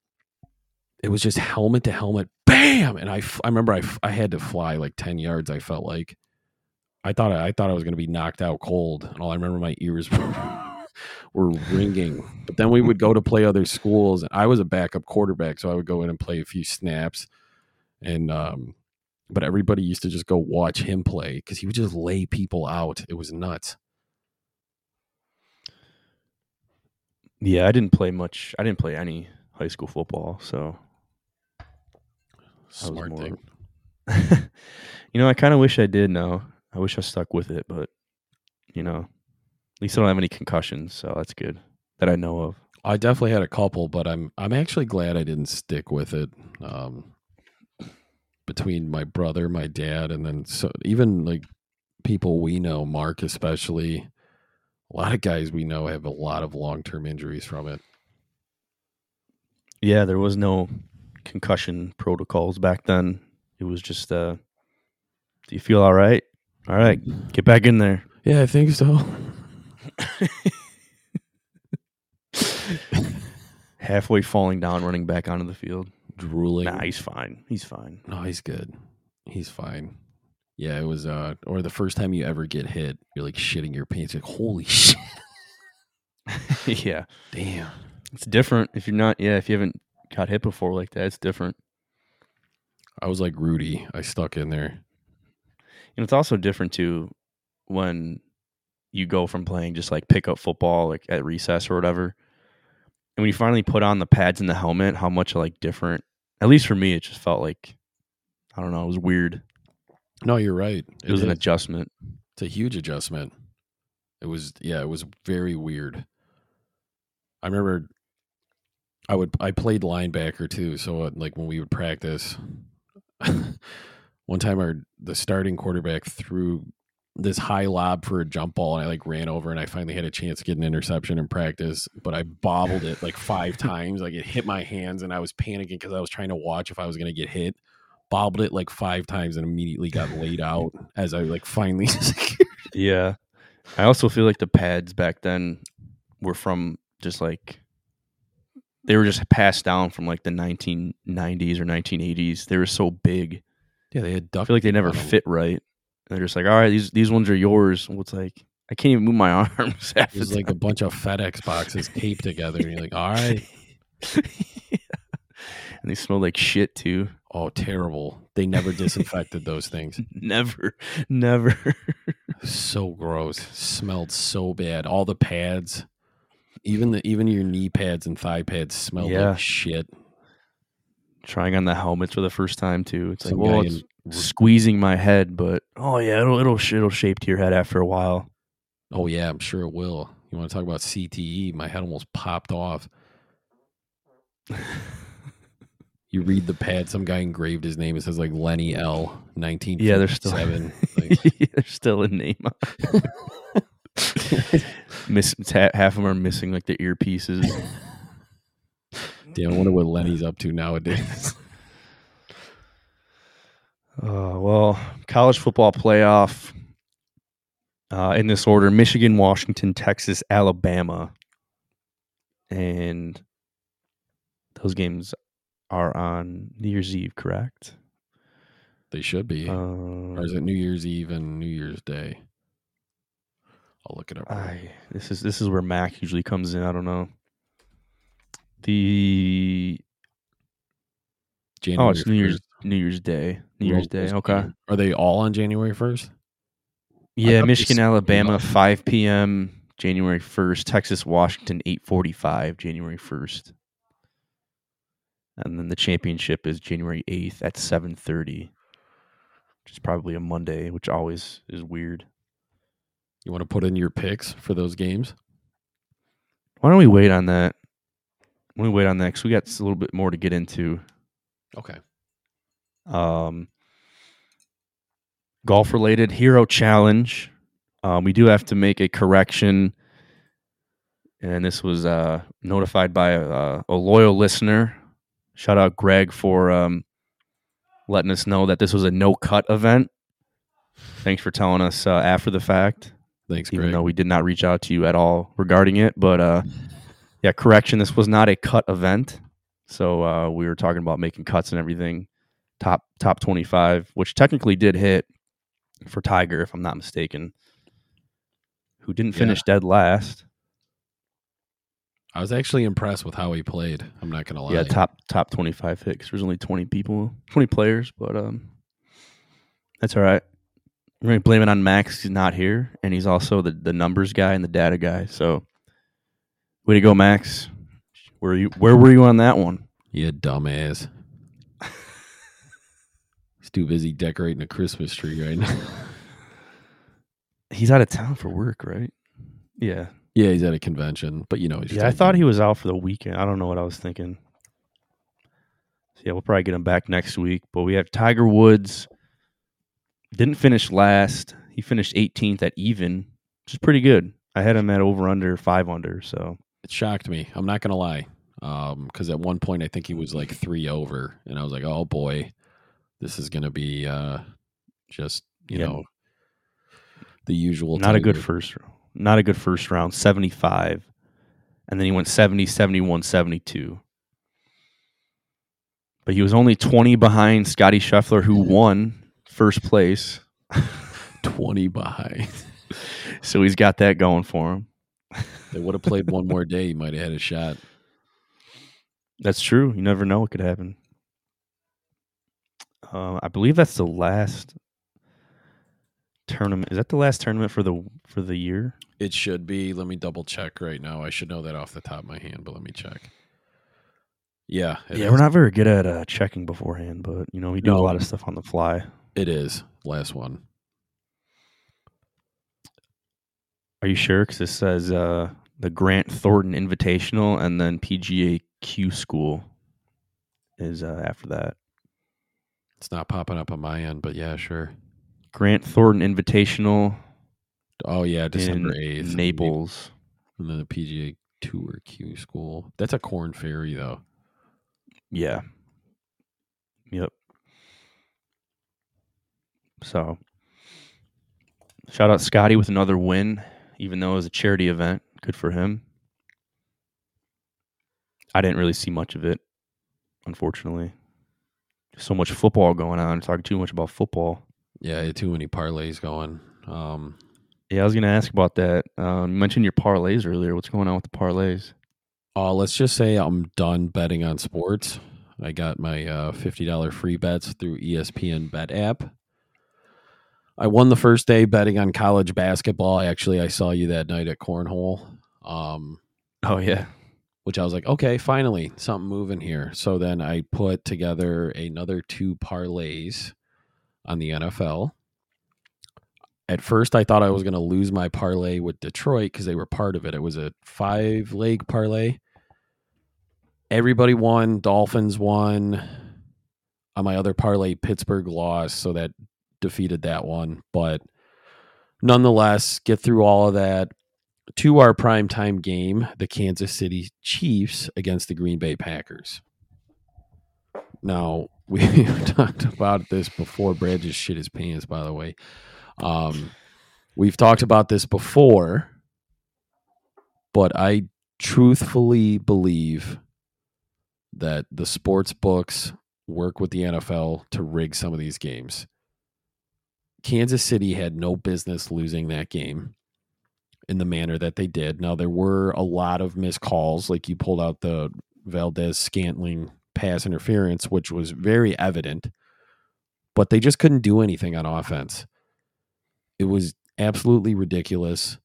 it was just helmet to helmet, bam, and I, I remember I, I had to fly like ten yards. I felt like. I thought I, I thought I was going to be knocked out cold, and all I remember my ears were were ringing. But then we would go to play other schools. I was a backup quarterback, so I would go in and play a few snaps, and um, but everybody used to just go watch him play because he would just lay people out. It was nuts. Yeah, I didn't play much. I didn't play any high school football, so Smart more- thing. you know, I kind of wish I did now. I wish I stuck with it, but you know, at least I don't have any concussions, so that's good that I know of. I definitely had a couple, but I'm I'm actually glad I didn't stick with it. Um, between my brother, my dad, and then so even like people we know, Mark especially, a lot of guys we know have a lot of long term injuries from it. Yeah, there was no concussion protocols back then. It was just, uh, do you feel all right? All right, get back in there. Yeah, I think so. Halfway falling down, running back onto the field. Drooling. Nah, he's fine. He's fine. No, he's good. He's fine. Yeah, it was uh or the first time you ever get hit, you're like shitting your pants, like, holy shit. yeah, Damn. it's different if you're not. Yeah, if you haven't got hit before like that, it's different. I was like Rudy. I stuck in there. And it's also different too when you go from playing just like pickup football, like at recess or whatever. And when you finally put on the pads and the helmet, how much like different. At least for me, it just felt like I don't know. It was weird. No, you're right. It, was an adjustment. It's a huge adjustment. It was yeah, it was very weird. I remember I would I played linebacker too, so uh, like when we would practice one time our the starting quarterback threw this high lob for a jump ball and I like ran over and I finally had a chance to get an interception in practice, but I bobbled it like five times. Like it hit my hands and I was panicking because I was trying to watch if I was gonna get hit. Bobbled it like five times and immediately got laid out as I like finally Yeah. I also feel like the pads back then were from just like they were just passed down from like the 1990s or 1980s. They were so big. Yeah, they had I duct. feel like they never fit right. And they're just like, all right, these these ones are yours. Well, it's like I can't even move my arms. half It was the like a bunch of FedEx boxes taped together, and you're like, all right. and they smell like shit too. Oh, terrible. They never disinfected those things. Never, never. So gross. Smelled so bad. All the pads, even the even your knee pads and thigh pads smell Yeah. like shit. Trying on the helmets for the first time too. It's Some like, well, it's in- squeezing my head, but oh yeah, it'll it'll sh- it'll shape to your head after a while. Oh yeah, I'm sure it will. You want to talk about CTE? My head almost popped off. You read the pad. Some guy engraved his name. It says like Lenny L. Nineteen. Yeah, they're still seven. Like, There's still a name. On it. Miss half of them are missing like the earpieces. damn, I wonder what Lenny's up to nowadays. Uh, well, college football playoff uh, in this order Michigan, Washington, Texas, Alabama. And those games are on New Year's Eve, correct? They should be. Um, or is it New Year's Eve and New Year's Day? I'll look it up. I, this is this is where Mac usually comes in. I don't know. The January oh, it's New Year's New Year's Day. New Year's Day. Okay. Are they all on January first? Yeah, Michigan, Alabama, 5 p.m. January 1st. Texas, Washington, 8:45 January 1st. And then the championship is January 8th at 7:30, which is probably a Monday, which always is weird. You want to put in your picks for those games? Why don't we wait on that? Why don't we wait on that because we got a little bit more to get into. Okay. Um, golf related hero challenge. Um, we do have to make a correction, and this was uh, notified by a, a loyal listener. Shout out Greg for um, letting us know that this was a no cut event. Thanks for telling us uh, after the fact, Thanks, even Greg. though we did not reach out to you at all regarding it. But uh, yeah, correction. This was not a cut event, so uh, we were talking about making cuts and everything. Top top twenty five, which technically did hit for Tiger, if I'm not mistaken, who didn't Yeah. finish dead last. I was actually impressed with how he played. I'm not gonna lie. Yeah, top top twenty five hit 'cause there's only twenty people, twenty players, but um, that's all right. We're gonna blame it on Max. He's not here, and he's also the, the numbers guy and the data guy. So, way to go, Max. Where you? Where were you on that one? You dumbass. He's too busy decorating a Christmas tree right now. He's out of town for work, right? Yeah, yeah, he's at a convention, but you know, he's yeah. I thought he was out for the weekend. I don't know what I was thinking. So yeah, we'll probably get him back next week. But we have Tiger Woods. Didn't finish last. He finished 18th at even, which is pretty good. I had him at over under five under. So it shocked me. I'm not gonna lie, because at one point I think he was like three over, and I was like, oh boy, this is gonna be uh, just you Yeah. know the usual. not a good first round. Not a good first round. 75. And then he went 70, 71, 72. But he was only 20 behind Scotty Scheffler, who won first place. twenty behind. So he's got that going for him. they would have played one more day. He might have had a shot. That's true. You never know what could happen. Uh, I believe that's the last tournament. Is that the last tournament for the for the year? It should be. Let me double check right now. I should know that off the top of my hand, but let me check. Yeah, yeah, is. we're not very good at uh, checking beforehand, but you know we do a lot of stuff on the fly. It is last one. Are you sure? Because it says uh, the Grant Thornton Invitational and then PGA Q School is uh, after that. It's not popping up on my end, but yeah, sure. Grant Thornton Invitational Oh yeah, December eighth, Naples. and then the PGA Tour Q School. That's a Korn Ferry though. Yeah. Yep. So, shout out Scotty with another win, even though it was a charity event. Good for him. I didn't really see much of it, unfortunately. So much football going on. Talking too much about football. Yeah, too many parlays going. Um, Yeah, I was going to ask about that. Um, you mentioned your parlays earlier. What's going on with the parlays? uh, let's just say I'm done betting on sports. I got my uh, fifty dollar free bets through ESPN Bet app. I won the first day betting on college basketball. Actually, I saw you that night at Cornhole. Um, Oh yeah, which I was like, okay, finally something moving here. So then I put together another two parlays on the NFL. At first, I thought I was going to lose my parlay with Detroit because they were part of it. It was a five leg parlay. Everybody won. Dolphins won. On my other parlay, Pittsburgh lost. So that defeated that one. But nonetheless, get through all of that to our primetime game, the Kansas City Chiefs against the Green Bay Packers. Now we talked about this before. Brad just shit his pants, by the way. Um, we've talked about this before, but I truthfully believe that the sports books work with the NFL to rig some of these games. Kansas City had no business losing that game in the manner that they did. Now there were a lot of missed calls, like you pulled out the Valdes-Scantling pass interference, which was very evident, but they just couldn't do anything on offense. It was absolutely ridiculous,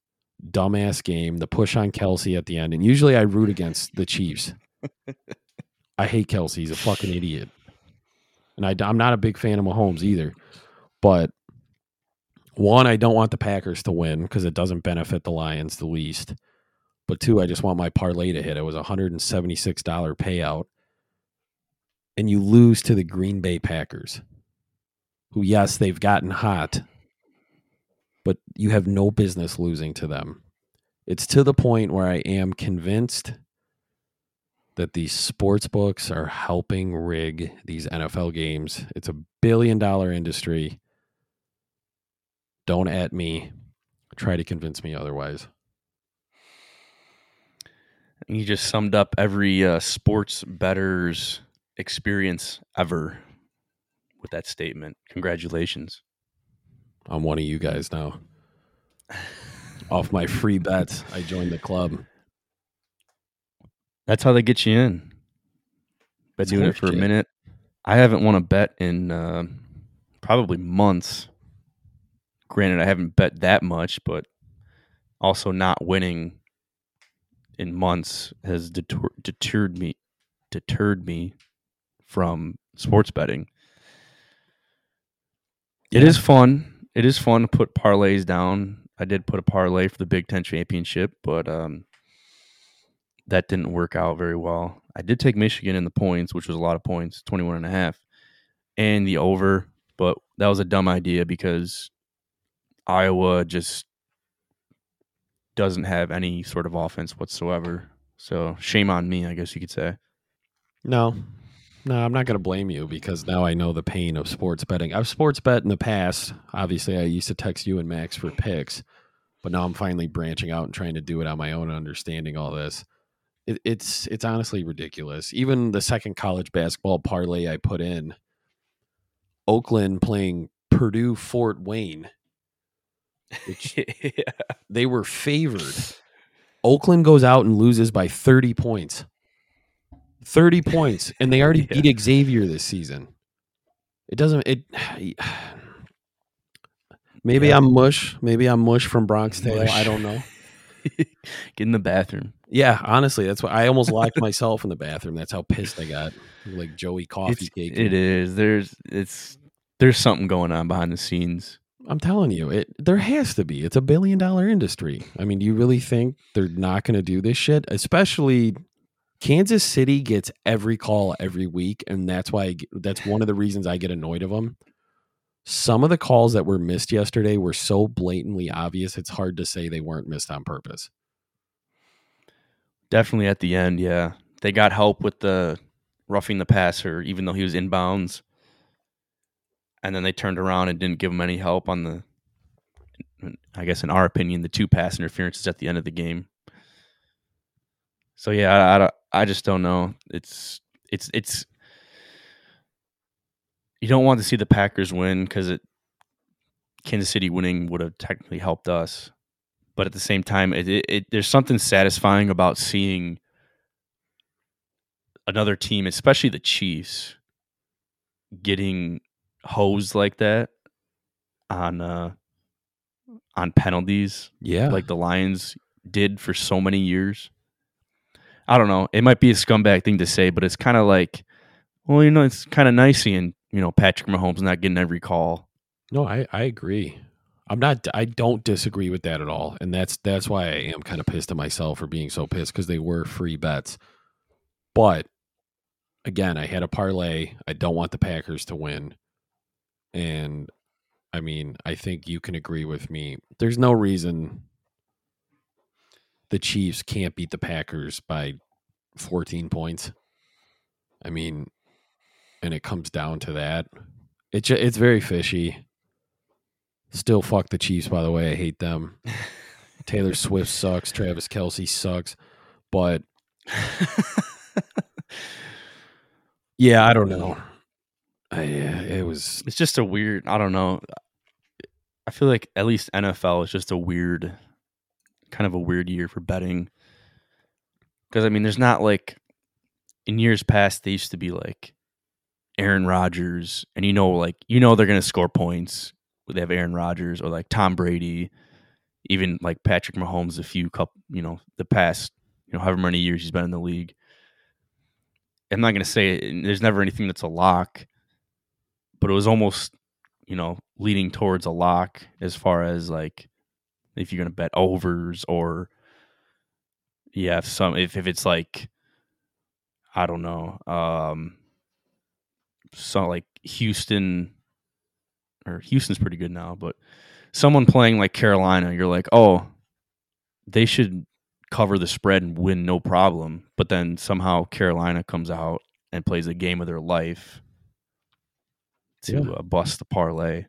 dumbass game. The push on Kelce at the end, and usually I root against the Chiefs. I hate Kelce; he's a fucking idiot, and I, I'm not a big fan of Mahomes either. But one, I don't want the Packers to win because it doesn't benefit the Lions the least. But two, I just want my parlay to hit. It was a hundred and seventy six dollar payout, and you lose to the Green Bay Packers, who yes they've gotten hot, but you have no business losing to them. It's to the point where I am convinced that these sports books are helping rig these NFL games. It's a billion dollar industry. Don't at me. Try to convince me otherwise. You just summed up every uh, sports better's experience ever with that statement. Congratulations. I'm one of you guys now. Off my free bets, I joined the club. That's how they get you in. Been doing it for a minute. I haven't won a bet in uh, probably months. Granted, I haven't bet that much, but also not winning in months has deter- deterred me. Deterred me from sports betting. It Yeah. is fun. It is fun to put parlays down. I did put a parlay for the Big Ten championship, but um, that didn't work out very well. I did take Michigan in the points, which was a lot of points, 21 and a half, and the over, but that was a dumb idea because Iowa just doesn't have any sort of offense whatsoever. So shame on me, I guess you could say. No, no, I'm not going to blame you because now I know the pain of sports betting. I've sports bet in the past. Obviously, I used to text you and Max for picks, but now I'm finally branching out and trying to do it on my own, understanding all this. It, it's it's honestly ridiculous. Even the second college basketball parlay I put in, Oakland playing Purdue Fort Wayne, which they were favored. Oakland goes out and loses by 30 points. 30 points. And they already Yeah. beat Xavier this season. It doesn't it maybe Yeah. I'm mush. Maybe I'm mush from Bronx Tale. I don't know. Get in the bathroom. Yeah, honestly, that's why I almost locked myself in the bathroom. That's how pissed I got. Like Joey Coffee It's, Cake. it is. There's it's there's something going on behind the scenes. I'm telling you, it there has to be. It's a billion dollar industry. I mean, do you really think they're not going to do this shit? Especially Kansas City gets every call every week, and that's why I that's one of the reasons I get annoyed of them. Some of the calls that were missed yesterday were so blatantly obvious; it's hard to say they weren't missed on purpose. Definitely at the end, yeah. They got help with the roughing the passer, even though he was inbounds. And then they turned around and didn't give him any help on the I guess in our opinion, the two pass interferences at the end of the game. So yeah, I, I, I just don't know. It's it's it's you don't want to see the Packers win because it Kansas City winning would have technically helped us, but at the same time, it, it, it there's something satisfying about seeing another team, especially the Chiefs, getting hosed like that on uh on penalties Yeah, like the Lions did for so many years. I don't know. It might be a scumbag thing to say, but it's kind of like, well, you know, it's kind of nice seeing you know Patrick Mahomes not getting every call. No, I, I agree. I'm not I don't disagree with that at all. And that's that's why I am kind of pissed at myself for being so pissed because they were free bets. But again, I had a parlay. I don't want the Packers to win. And I mean, I think you can agree with me. There's no reason the Chiefs can't beat the Packers by 14 points. I mean, and it comes down to that. It ju- it's very fishy. Still fuck the Chiefs, by the way. I hate them. Taylor Swift sucks. Travis Kelce sucks. But yeah, I don't know. I, yeah, it was it's just a weird. I don't know. I feel like at least NFL is just a weird, kind of a weird year for betting. Because I mean, there's not like in years past they used to be like Aaron Rodgers, and you know, like you know they're gonna score points. They have Aaron Rodgers or like Tom Brady, even like Patrick Mahomes. A few couple, you know, the past, you know, however many years he's been in the league. I'm not gonna say it, there's never anything that's a lock, but it was almost, you know, leading towards a lock as far as like if you're gonna bet overs or yeah, if some if if it's like I don't know, um, so like Houston or Houston's pretty good now, but someone playing like Carolina, you're like, oh, they should cover the spread and win no problem. But then somehow Carolina comes out and plays a game of their life to Yeah. uh, bust the parlay.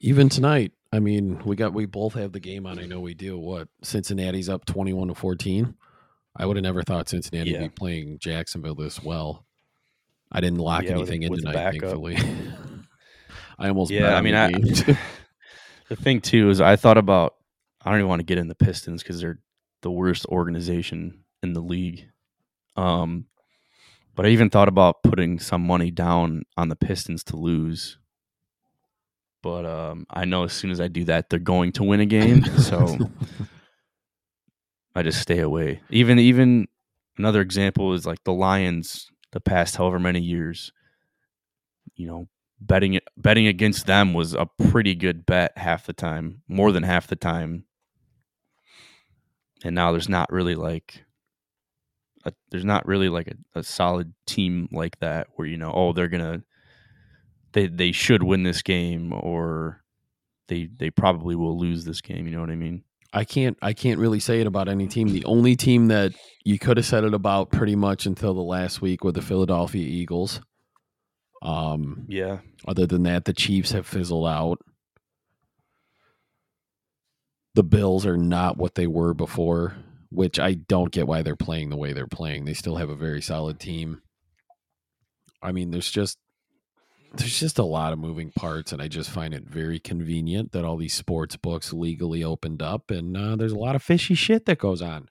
even tonight. I mean, we got we both have the game on. I know we do. What Cincinnati's up twenty one to fourteen. I would have never thought Cincinnati Yeah. would be playing Jacksonville this well. I didn't lock Yeah, anything in with the tonight, thankfully. I almost Yeah, I mean, I- The thing too is I thought about I don't even want to get in the Pistons because they're the worst organization in the league. Um, but I even thought about putting some money down on the Pistons to lose. But um, I know as soon as I do that, they're going to win a game. So I just stay away. Even even another example is like the Lions. The past however many years, you know, betting it betting against them was a pretty good bet half the time, more than half the time. And now there's not really like a, there's not really like a, a solid team like that where you know, oh, they're gonna they they should win this game or they they probably will lose this game. You know what I mean? I can't I can't really say it about any team. The only team that you could have said it about pretty much until the last week were the Philadelphia Eagles. Um, Yeah. other than that, the Chiefs have fizzled out. The Bills are not what they were before, which I don't get why they're playing the way they're playing. They still have a very solid team. I mean, there's just there's just a lot of moving parts, and I just find it very convenient that all these sports books legally opened up, and uh, there's a lot of fishy shit that goes on.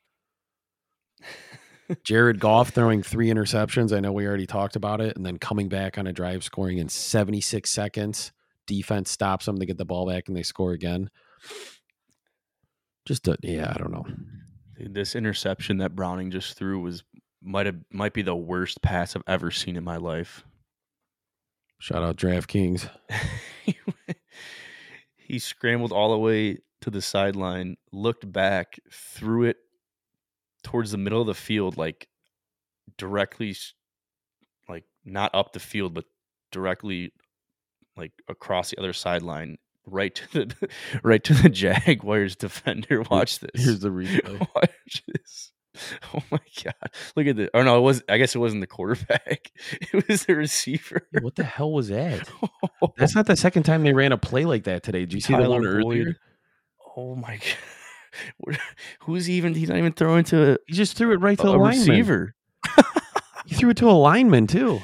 Jared Goff throwing three interceptions. I know we already talked about it, and then coming back on a drive, scoring in 76 seconds. Defense stops them. They get the ball back, and they score again. Just a, yeah, I don't know. This interception that Browning just threw was might have might be the worst pass I've ever seen in my life. Shout out DraftKings. he scrambled all the way to the sideline, looked back, threw it towards the middle of the field, like directly, like not up the field, but directly, like across the other sideline, right to the right to the Jaguars defender. Watch this. Here's the replay. Watch this. Oh my god! Look at this. Oh no, it was. I guess it wasn't the quarterback. It was the receiver. what the hell was that? That's not the second time they ran a play like that today. Did you see the Tyler one Boyd. earlier? Oh my god! Who's even? He's not even throwing to a, He just threw it right to a the lineman. receiver. He threw it to a lineman too.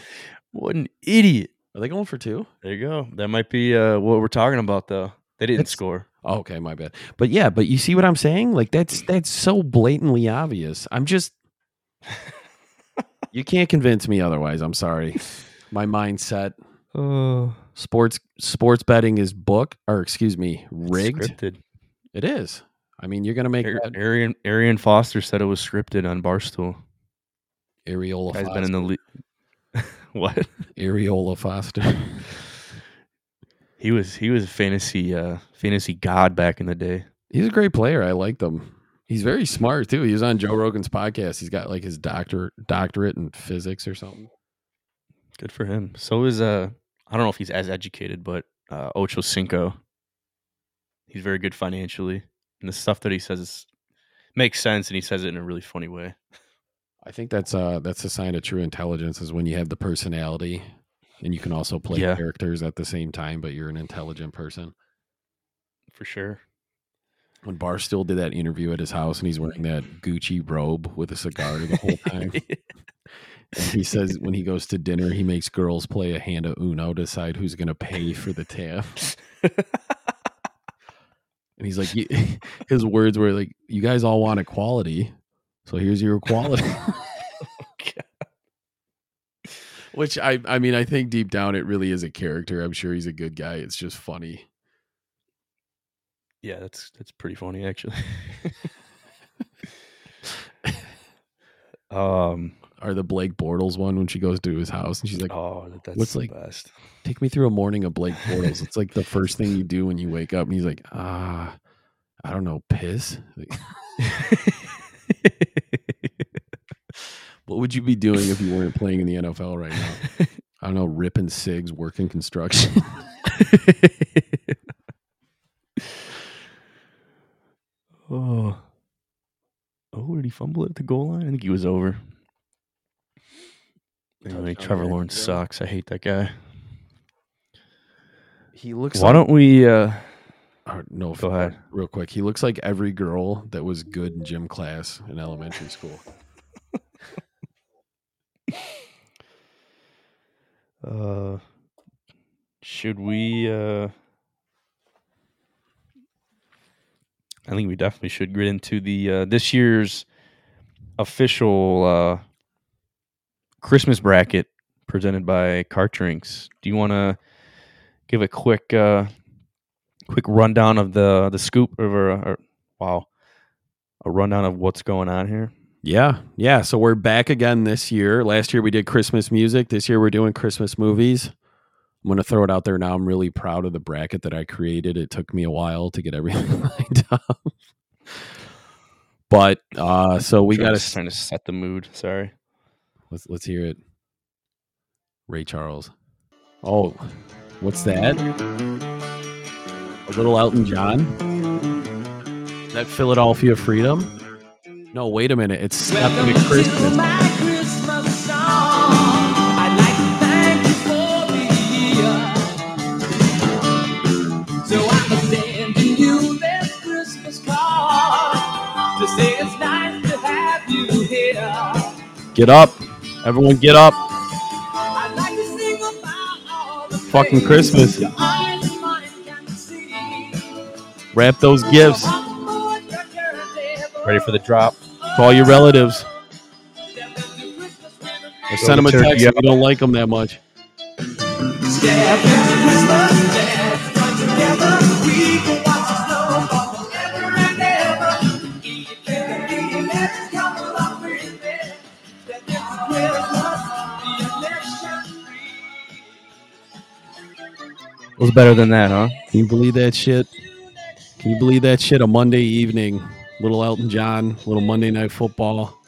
What an idiot! Are they going for two? There you go. That might be uh, what we're talking about, though. They didn't That's- score. Oh, okay, my bad. But yeah, but you see what I'm saying? Like that's that's so blatantly obvious. I'm just you can't convince me otherwise. I'm sorry. My mindset. Oh, Sports sports betting is book or excuse me, rigged. Scripted. It is. I mean, you're gonna make Ar- that Arian Arian Foster said it was scripted on Barstool. Guy's Foster. been in the league. what? Areola Foster. He was he was a fantasy uh fantasy god back in the day. He's a great player. I liked him. He's very smart too. He was on Joe Rogan's podcast. He's got like his doctor doctorate in physics or something. Good for him. So is uh I don't know if he's as educated, but uh Ocho Cinco. He's very good financially. And the stuff that he says is, makes sense and he says it in a really funny way. I think that's uh that's a sign of true intelligence is when you have the personality and you can also play Yeah. characters at the same time, but you're an intelligent person. For sure. When Barstool did that interview at his house, and he's wearing that Gucci robe with a cigar the whole time. And he says when he goes to dinner, he makes girls play a hand of Uno, decide who's going to pay for the tab. And he's like, his words were like, "You guys all want equality, so here's your equality." Which I, I mean, I think deep down it really is a character. I'm sure he's a good guy. It's just funny. Yeah, that's that's pretty funny actually. um Or the Blake Bortles one when she goes to his house and she's like, oh that's what's the like- best. "Take me through a morning of Blake Bortles." it's like the first thing you do when you wake up, and he's like, "Ah, I don't know, piss." Like, what would you be doing if you weren't playing in the NFL right now? I don't know, ripping cigs, working construction. oh. Oh, did he fumble at the goal line? I think he was over. Anyway, Trevor Lawrence sucks. I hate that guy. he looks. Why like, don't we uh or no, Go ahead. real quick. He looks like every girl that was good in gym class in elementary school. uh should we uh I think we definitely should get into the uh this year's official uh Christmas bracket presented by Cart Drinks. Do you want to give a quick uh quick rundown of the the scoop or, or wow a rundown of what's going on here? Yeah, yeah. So we're back again this year. Last year we did Christmas music. This year we're doing Christmas movies. I'm going to throw it out there now. I'm really proud of the bracket that I created. It took me a while to get everything lined up. But uh so we got to trying to set the mood. Sorry. let's let's hear it. Ray Charles. Oh, what's that? A little Elton John. That Philadelphia Freedom? No, wait a minute. It's Step into Christmas. So I'm sending you this Christmas card to say it's nice to have you here. Get up. Everyone get up. I'd like to sing about all the Fucking Christmas. Wrap those gifts Ready for the drop? to all your relatives. Or send them a text if out. you don't like them that much. Step into Christmas, let's join together. We can watch the snow fall forever and ever. Eat together, let's come along with it. Step into Christmas, be a nation free. Was better than that, huh? Can you believe that shit? Can you believe that shit? A Monday evening, little Elton John, little Monday night football.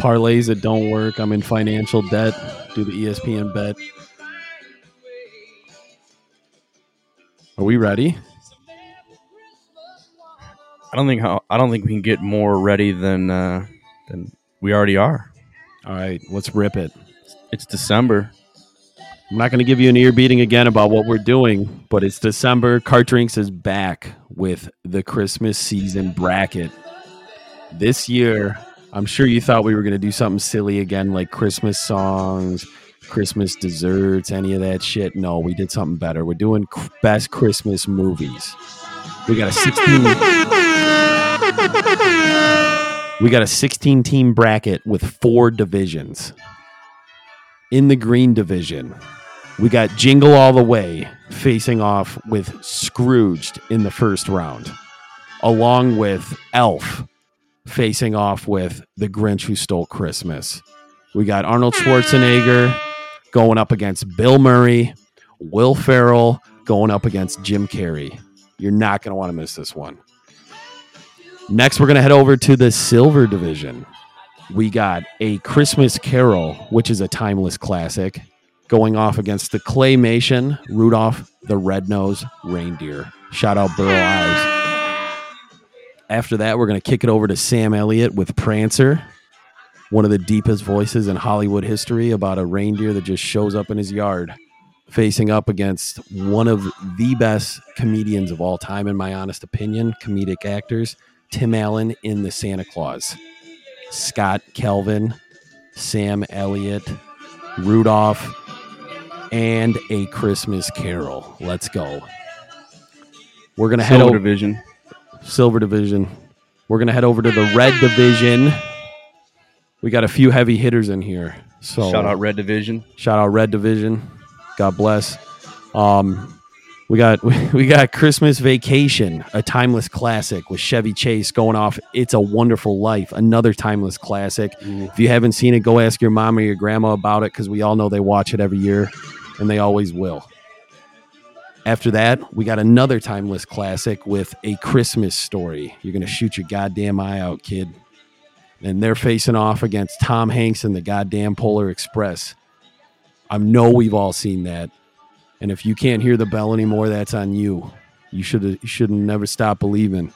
Parlays that don't work. I'm in financial debt. Do the ESPN bet. Are we ready? I don't think how I don't think we can get more ready than uh, than we already are. All right, let's rip it. It's December. I'm not going to give you an ear beating again about what we're doing, but it's December. Cart Drinks is back with the Christmas season bracket. This year, I'm sure you thought we were going to do something silly again, like Christmas songs, Christmas desserts, any of that shit. No, we did something better. We're doing best Christmas movies. We got a 16. We got a 16 team bracket with four divisions. In the green division, we got Jingle All the Way facing off with Scrooged in the first round, along with Elf facing off with The Grinch Who Stole Christmas. We got Arnold Schwarzenegger going up against Bill Murray, Will Ferrell going up against Jim Carrey. You're not going to want to miss this one. Next, we're going to head over to the silver division. We got A Christmas Carol, which is a timeless classic, going off against the claymation Rudolph the Red-Nosed Reindeer. Shout out Burl Ives. After that, we're going to kick it over to Sam Elliott with Prancer. one of the deepest voices in Hollywood history about a reindeer that just shows up in his yard, facing up against one of the best comedians of all time, in my honest opinion, comedic actors, Tim Allen in The Santa Claus, Scott Calvin, Sam Elliott, Rudolph, and A Christmas Carol. Let's go. We're gonna head Silver over division. Silver Division. We're gonna head over to the Red Division. We got a few heavy hitters in here. So Shout out Red Division. shout out Red Division. God bless. Um, we got we got Christmas Vacation, a timeless classic with Chevy Chase going off. It's a Wonderful Life, another timeless classic. If you haven't seen it, go ask your mom or your grandma about it because we all know they watch it every year, and they always will. After that, we got another timeless classic with a Christmas story. You're gonna shoot your goddamn eye out, kid. And they're facing off against Tom Hanks and the goddamn Polar Express. I know we've all seen that. And if you can't hear the bell anymore, that's on you. You should you should never stop believing.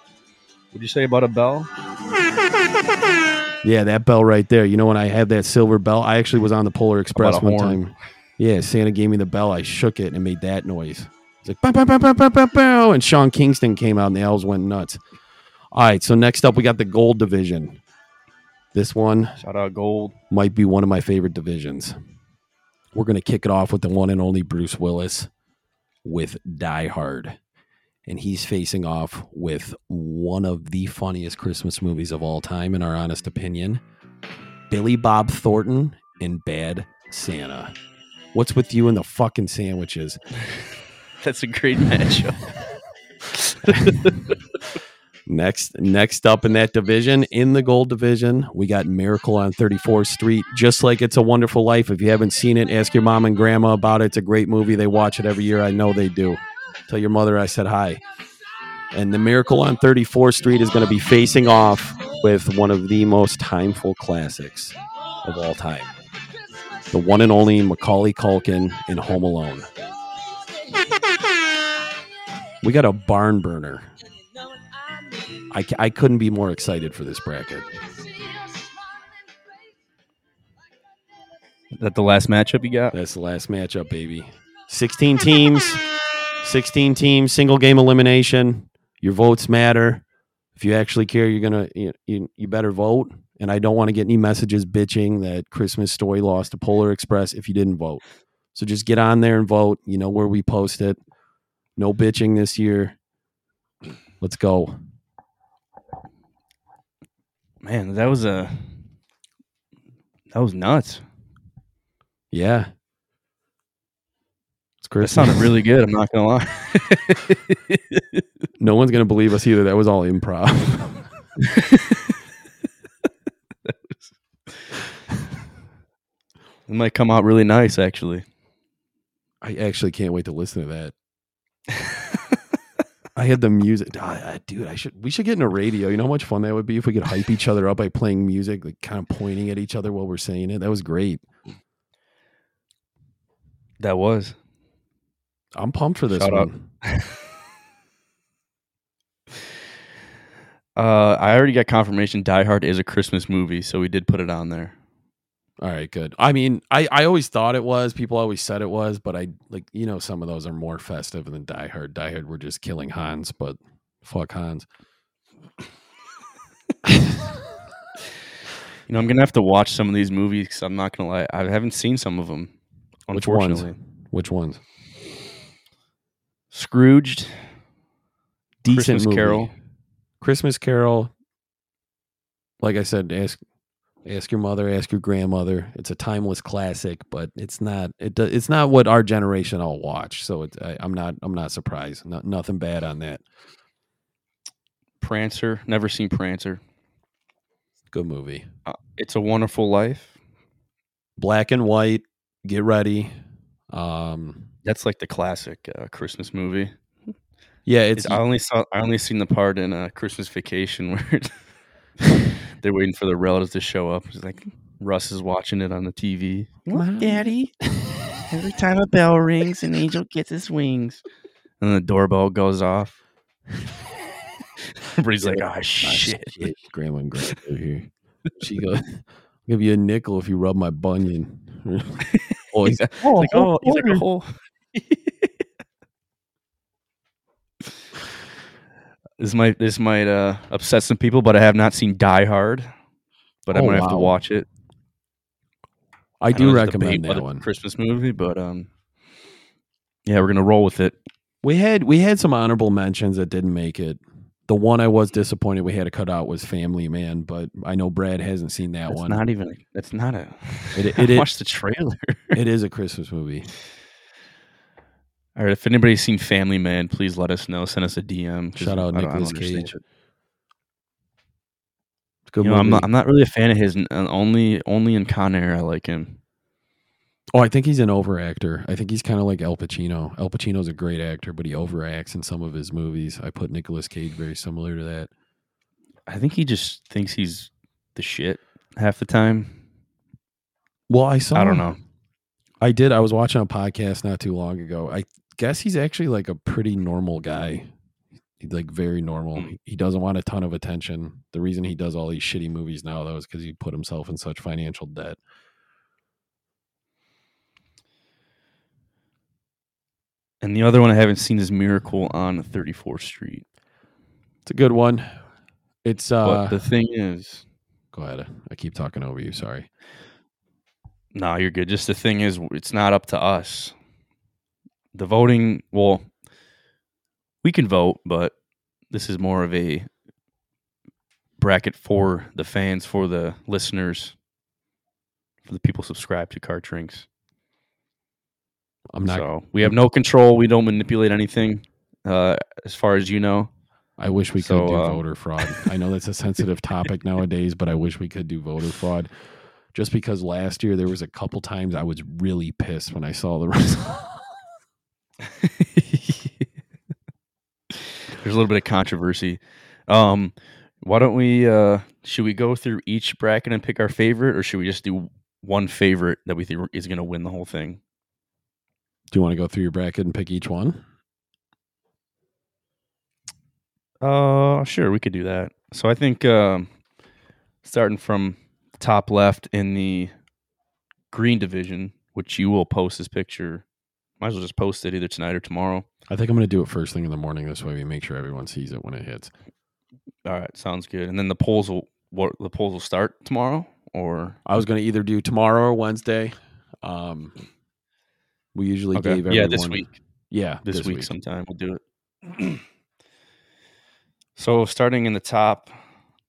What'd you say about a bell? Yeah, that bell right there. You know when I had that silver bell, I actually was on the Polar Express one horn? time. Yeah, Santa gave me the bell. I shook it and it made that noise. It's like bow, bow, bow, bow, bow, bow, bow. and Sean Kingston came out and the elves went nuts. All right, so next up we got the gold division. This one Shout out Gold. might be one of my favorite divisions. We're going to kick it off with the one and only Bruce Willis with Die Hard. And he's facing off with one of the funniest Christmas movies of all time, in our honest opinion Billy Bob Thornton and Bad Santa. What's with you and the fucking sandwiches? That's a great matchup. Next, next up in that division, in the gold division, we got Miracle on 34th Street. Just like It's a Wonderful Life. If you haven't seen it, ask your mom and grandma about it. It's a great movie. They watch it every year. I know they do. Tell your mother I said hi. And the Miracle on 34th Street is going to be facing off with one of the most timeful classics of all time. The one and only Macaulay Culkin in Home Alone. We got a barn burner. I, I couldn't be more excited for this bracket. Is that the last matchup you got? That's the last matchup, baby. 16 teams, 16 teams, single game elimination. Your votes matter. If you actually care, you're gonna you, you, you better vote. And I don't want to get any messages bitching that Christmas Story lost to Polar Express if you didn't vote. So just get on there and vote. You know where we post it. No bitching this year. Let's go. Man, that was a that was nuts. Yeah. It's That sounded really good. I'm not gonna lie. no one's gonna believe us either. That was all improv. It might come out really nice, actually. I actually can't wait to listen to that. I had the music, Ah, dude. I should we should get in a radio. You know how much fun that would be if we could hype each other up by playing music, like kind of pointing at each other while we're saying it. That was great. That was. I'm pumped for this Shout one. Uh, I already got confirmation. Die Hard is a Christmas movie, so we did put it on there. All right, good. I mean, I I always thought it was. People always said it was, but I like you know some of those are more festive than Die Hard. Die Hard, we're just killing Hans, but fuck Hans. You know, I'm gonna have to watch some of these movies because I'm not gonna lie, I haven't seen some of them. Which ones? Unfortunately, Which ones? Scrooged, Decent Christmas movie. Carol. Christmas Carol. Like I said, ask ask your mother, ask your grandmother. It's a timeless classic, but it's not it. do- It's not what our generation all watch. So it's, I, I'm not I'm not surprised. No, nothing bad on that. Prancer. Never seen Prancer. Good movie. Uh, it's a Wonderful Life. Black and white. Get ready. Um. That's like the classic uh, Christmas movie. Yeah, it's It's, I only saw. I only seen the part in uh, Christmas Vacation where they're waiting for the relatives to show up. It's like Russ is watching it on the TV. Mom. Daddy. Every time a bell rings, an angel gets his wings. And the doorbell goes off. Everybody's like, "Oh shit!" Grandma and grandma over here. She goes, give you a nickel if you rub my bunion. oh, he's, He's like, oh, he's like a this might this might uh, upset some people, but I have not seen Die Hard, but I'm Oh, gonna have to watch it. I know do recommend that one. Christmas movie, but um, yeah, we're gonna roll with it. We had we had some honorable mentions that didn't make it. The one I was disappointed we had to cut out was Family Man, but I know Brad hasn't seen that That's one. not even. That's not a. It- I it is- watched the trailer. it is a Christmas movie. All right, if anybody's seen Family Man, please let us know. Send us a DM. Shout out I don't- I don't Nicolas understand Cage. it. It's a good You know, I'm not. I'm not really a fan of his. uh, Only, only in Con Air I like him. Oh, I think he's an overactor. I think he's kind of like Al Pacino. Al Pacino's a great actor, but he overacts in some of his movies. I put Nicolas Cage very similar to that. I think he just thinks he's the shit half the time. Well, I saw. I don't know. I did. I was watching a podcast not too long ago. I guess he's actually like a pretty normal guy. He's like very normal. Hmm. He doesn't want a ton of attention. The reason he does all these shitty movies now, though, is because he put himself in such financial debt. And the other one I haven't seen is Miracle on 34th Street. It's a good one. It's uh. but the thing is, go ahead. I keep talking over you. Sorry. no, you're good. Just the thing is, it's not up to us. The voting, well, we can vote, but this is more of a bracket for the fans, for the listeners, for the people subscribed to Cart Drinks. I'm not. so we have no control. We don't manipulate anything, uh, as far as you know. I wish we could So, do uh, voter fraud. I know that's a sensitive topic nowadays, but I wish we could do voter fraud. Just because last year there was a couple times I was really pissed when I saw the result. There's a little bit of controversy. Um, why don't we? Uh, should we go through each bracket and pick our favorite, or should we just do one favorite that we think is going to win the whole thing? Do you want to go through your bracket and pick each one? Uh, sure, we could do that. So I think um, starting from top left in the green division, which you will post this picture. Might as well just post it either tonight or tomorrow. I think I'm going to do it first thing in the morning. This way we make sure everyone sees it when it hits. All right, sounds good. And then the polls will what the polls will start tomorrow, or I was going to either do tomorrow or Wednesday. Um, we usually Okay. gave yeah, everyone, this week. Yeah, this, week, sometime we'll do it. so starting in the top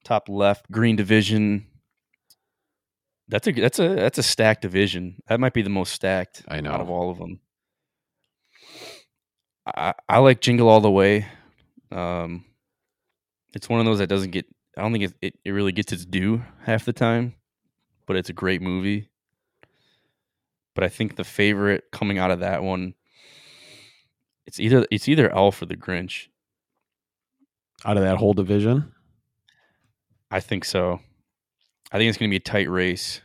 top left green division that's a that's a that's a stacked division. That might be the most stacked I know. out of all of them. I I like Jingle All the Way. Um it's one of those that doesn't get I don't think it, it, it really gets its due half the time, but it's a great movie. But I think the favorite coming out of that one it's either it's either Elf or the Grinch. Out of that whole division, I think so. I think it's going to be a tight race.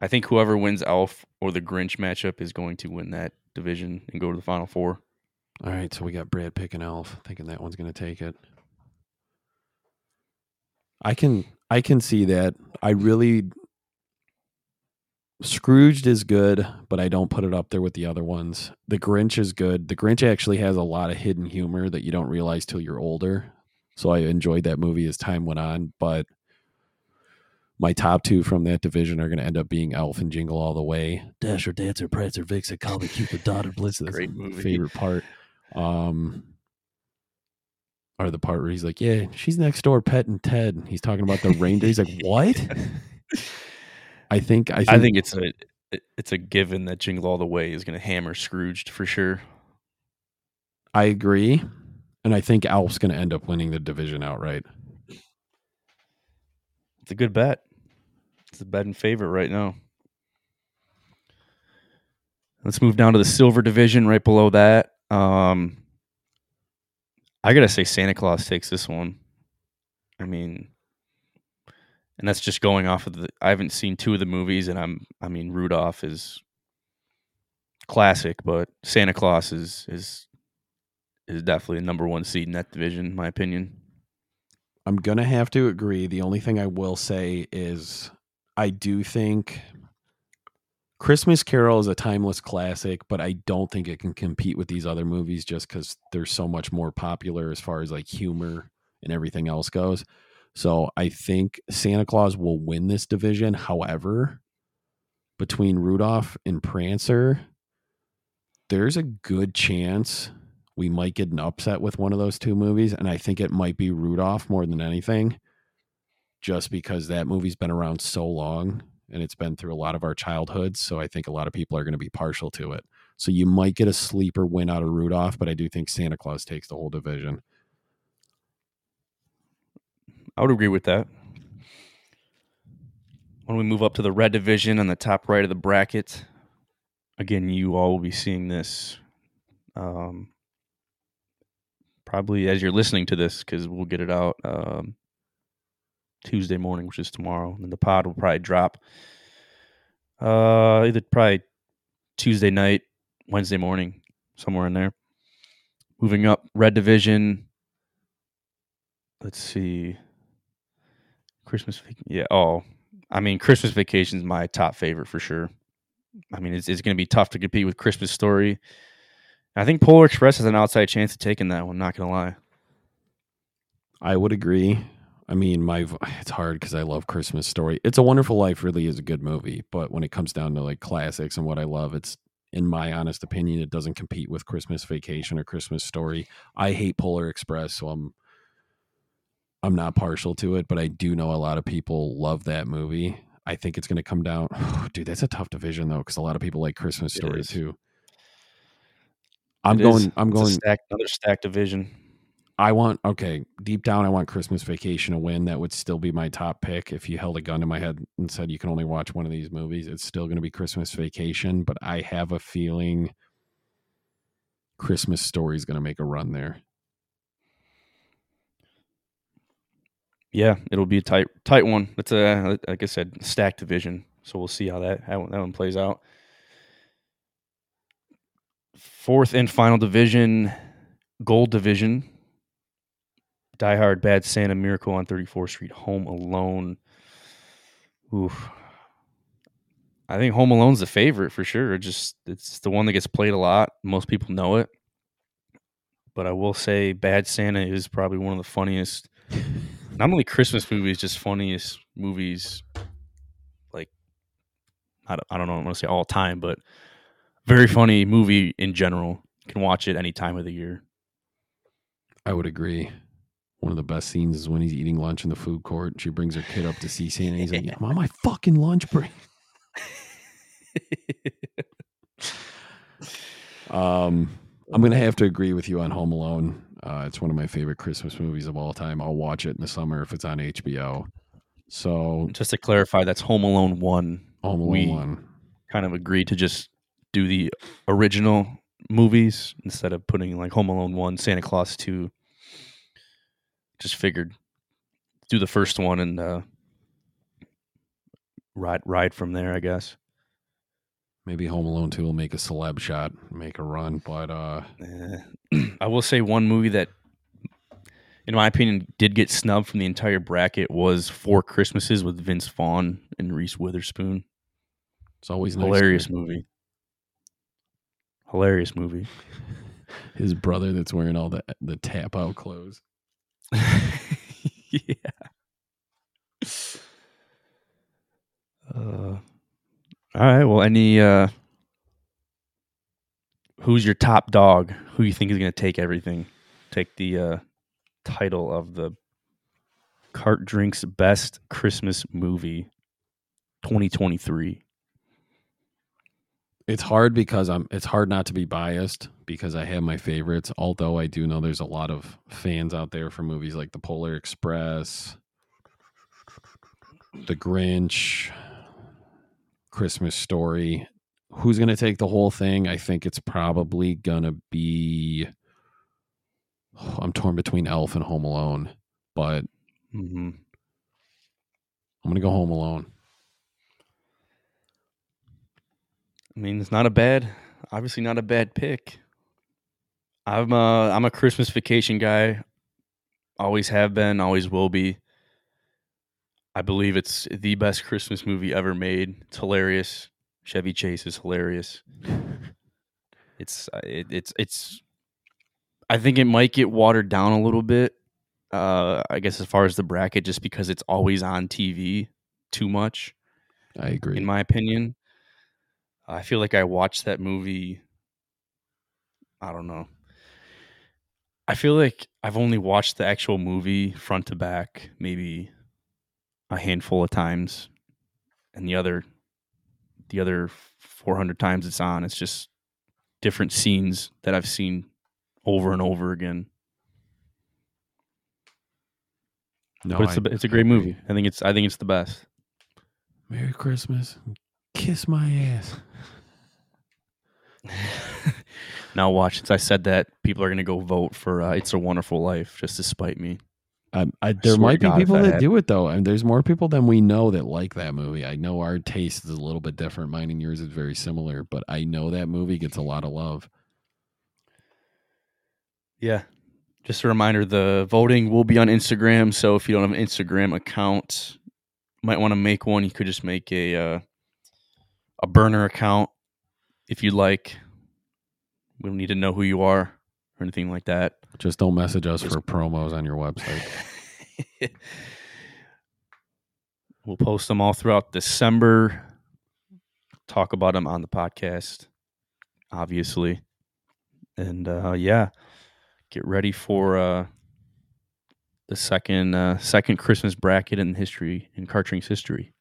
I think whoever wins Elf or the Grinch matchup is going to win that division and go to the final four. All right, so we got Brad picking Elf, thinking that one's going to take it. I can I can see that. I really Scrooged is good, but I don't put it up there with the other ones. The Grinch is good. The Grinch actually has a lot of hidden humor that you don't realize till you're older. So I enjoyed that movie as time went on, but my top two from that division are going to end up being Elf and Jingle All the Way. Dasher, Dancer, Prancer, Vixen, Comet, Cupid, Donner, Blitz. That's Great movie. favorite part. Um, or the part where he's like, "Yeah, she's next door, petting Ted." He's talking about the reindeer. He's like, "What?" I think I think, I think it's a it's a given that Jingle All the Way is going to hammer Scrooged for sure. I agree, and I think Elf's going to end up winning the division outright. It's a good bet. It's a bet in favor right now. Let's move down to the silver division right below that. Um, I gotta say Santa Claus takes this one. I mean, and that's just going off of the. I haven't seen two of the movies, and I'm. I mean, Rudolph is classic, but Santa Claus is is is definitely a number one seed in that division, in my opinion. I'm gonna have to agree. The only thing I will say is I do think Christmas Carol is a timeless classic, but I don't think it can compete with these other movies just because they're so much more popular as far as like humor and everything else goes. So I think Santa Claus will win this division. However, between Rudolph and Prancer, there's a good chance we might get an upset with one of those two movies. And I think it might be Rudolph more than anything, just because that movie's been around so long and it's been through a lot of our childhoods. So I think a lot of people are going to be partial to it. So you might get a sleeper win out of Rudolph, but I do think Santa Claus takes the whole division. I would agree with that. When we move up to the red division on the top right of the bracket, again, you all will be seeing this um, probably as you're listening to this because we'll get it out um, Tuesday morning, which is tomorrow. And the pod will probably drop uh, either probably Tuesday night, Wednesday morning, somewhere in there. Moving up, red division. Let's see. Christmas, yeah. Oh, I mean, Christmas Vacation is my top favorite for sure. I mean, it's, it's going to be tough to compete with Christmas Story. I think Polar Express has an outside chance of taking that one. Not going to lie. I would agree. I mean, my it's hard because I love Christmas Story. It's a Wonderful Life really is a good movie, but when it comes down to like classics and what I love, it's in my honest opinion, it doesn't compete with Christmas Vacation or Christmas Story. I hate Polar Express, so I'm I'm not partial to it, but I do know a lot of people love that movie. I think it's going to come down. Dude, that's a tough division though, because a lot of people like Christmas Story too. I'm It is. going. I'm going. stack, another stack division. I want okay, deep down I want Christmas Vacation to win. That would still be my top pick. If you held a gun to my head and said you can only watch one of these movies, it's still going to be Christmas Vacation, but I have a feeling Christmas Story is going to make a run there. Yeah, it'll be a tight, tight one. It's a like I said, stack division. So we'll see how that how that one plays out. Fourth and final division, gold division. Die Hard, Bad Santa, Miracle on 34th Street, Home Alone. Oof. I think Home Alone's the favorite for sure. Just it's the one that gets played a lot. Most people know it. But I will say Bad Santa is probably one of the funniest not only Christmas movies, just funniest movies. Like, I don't, I don't know, I want to say all time, but very funny movie in general. You can watch it any time of the year. I would agree. One of the best scenes is when he's eating lunch in the food court. She brings her kid up to see Santa. He's like, "I'm on my fucking lunch break." Um, I'm gonna have to agree with you on Home Alone. Uh, it's one of my favorite Christmas movies of all time. I'll watch it in the summer if it's on HBO. So Just to clarify, that's Home Alone one. Home Alone We- one. Kind of agreed to just do the original movies instead of putting like Home Alone one, Santa Claus two. Just figured do the first one and uh, ride ride from there, I guess. Maybe Home Alone two will make a celeb shot, make a run. But uh, Eh. I will say one movie that, in my opinion, did get snubbed from the entire bracket was Four Christmases with Vince Vaughn and Reese Witherspoon. it's always nice. Hilarious movie. Hilarious movie. His brother that's wearing all the the tap out clothes. yeah. Uh, all right. Well, any uh, who's your top dog? Who you think is going to take everything? Take the uh, title of the Cart Drinks Best Christmas Movie 2023. It's hard because I'm. It's hard not to be biased because I have my favorites. Although I do know there's a lot of fans out there for movies like The Polar Express, The Grinch, Christmas Story. Who's going to take the whole thing? I think it's probably going to be. I'm torn between Elf and Home Alone, but Mm-hmm. I'm going to go Home Alone. I mean, it's not a bad, obviously not a bad pick. I'm a, I'm a Christmas vacation guy. Always have been, always will be. I believe it's the best Christmas movie ever made. It's hilarious. Chevy Chase is hilarious. It's uh, it, it's it's. I think it might get watered down a little bit. Uh, I guess as far as the bracket, just because it's always on TV too much, I agree. in my opinion. I feel like I watched that movie. I don't know. I feel like I've only watched the actual movie front to back maybe a handful of times, and the other, the other four hundred times it's on, it's just different scenes that I've seen over and over again. no, but it's I- a it's a great movie. I think it's I think it's the best. Merry Christmas. Kiss my ass. now watch. Since I said that, people are gonna go vote for uh, "It's a Wonderful Life" just to spite me. I, I, there swear might be God, people that that do it though, and there's more people than we know that like that movie. I know our taste is a little bit different. Mine and yours is very similar, but I know that movie gets a lot of love. Yeah. Just a reminder the voting will be on Instagram. So if you don't have an Instagram account, might want to make one. You could just make a uh, a burner account if you'd like. We don't need to know who you are or anything like that. Just don't message us Just- for promos on your website. we'll post them all throughout December. Talk about them on the podcast, obviously. And uh, yeah, get ready for uh, the second uh, second Christmas bracket in history in Cart Drinks history.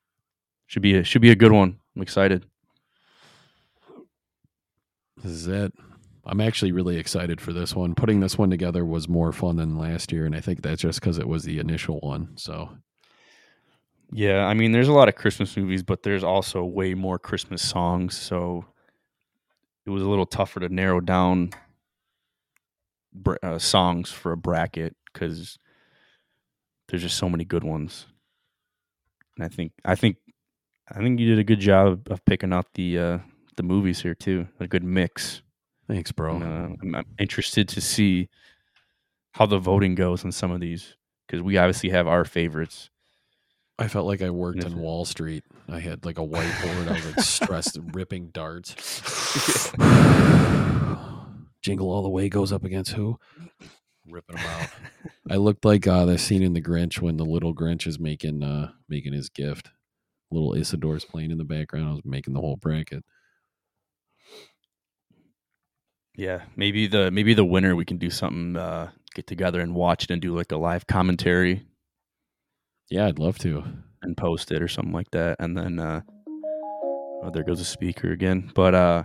Should be a, should be a good one. I'm excited. This is it. I'm actually really excited for this one. Putting this one together was more fun than last year, and I think that's just because it was the initial one. So Yeah, I mean, there's a lot of Christmas movies, but there's also way more Christmas songs. So it was a little tougher to narrow down uh, songs for a bracket because there's just so many good ones. And I think, I think, I think you did a good job of picking out the uh, the movies here too. A good mix. thanks, bro. And, uh, I'm, I'm interested to see how the voting goes on some of these because we obviously have our favorites. I felt like I worked Yes. in Wall Street. I had like a whiteboard. I was like stressed, ripping darts. Jingle all the way goes up against who? Ripping them out. I looked like uh, the scene in The Grinch when the little Grinch is making uh, making his gift. Little Isidore's playing in the background. I was making the whole bracket. Yeah, maybe the maybe the winner we can do something uh get together and watch it and do like a live commentary Yeah, I'd love to. and post it or something like that and then uh oh there goes a speaker again. But uh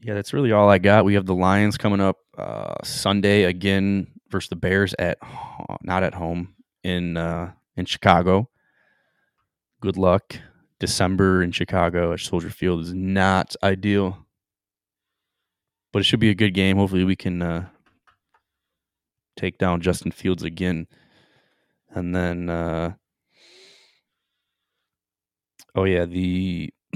yeah, that's really all I got. We have the Lions coming up uh Sunday again versus the Bears at not at home in uh in Chicago. Good luck. December in Chicago at Soldier Field is not ideal. But it should be a good game. Hopefully we can uh take down Justin Fields again. And then uh Oh yeah, the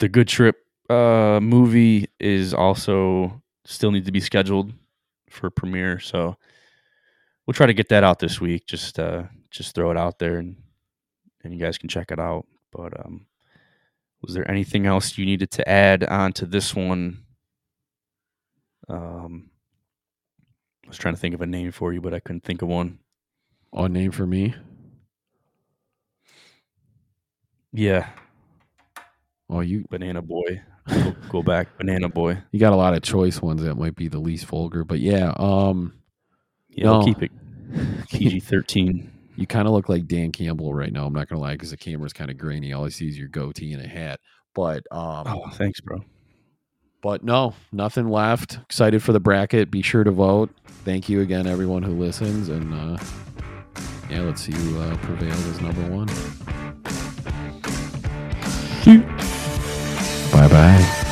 the Good Trip uh movie is also still needs to be scheduled for premiere, so we'll try to get that out this week. Just uh just throw it out there and and you guys can check it out. But um was there anything else you needed to add on to this one? Um I was trying to think of a name for you, but I couldn't think of one. On name for me. Yeah, Oh, you Banana Boy. Go, go back, Banana Boy. you got a lot of choice ones that might be the least vulgar, but yeah. Um, Yeah, No. keep it PG thirteen. You kind of look like Dan Campbell right now. I'm not gonna lie, because the camera's kind of grainy. All I see is your goatee and a hat. But um, Oh, thanks, bro but no, nothing left. Excited for the bracket. Be sure to vote. Thank you again, everyone who listens. And uh, yeah, let's see who uh, prevailed as number one. Bye bye.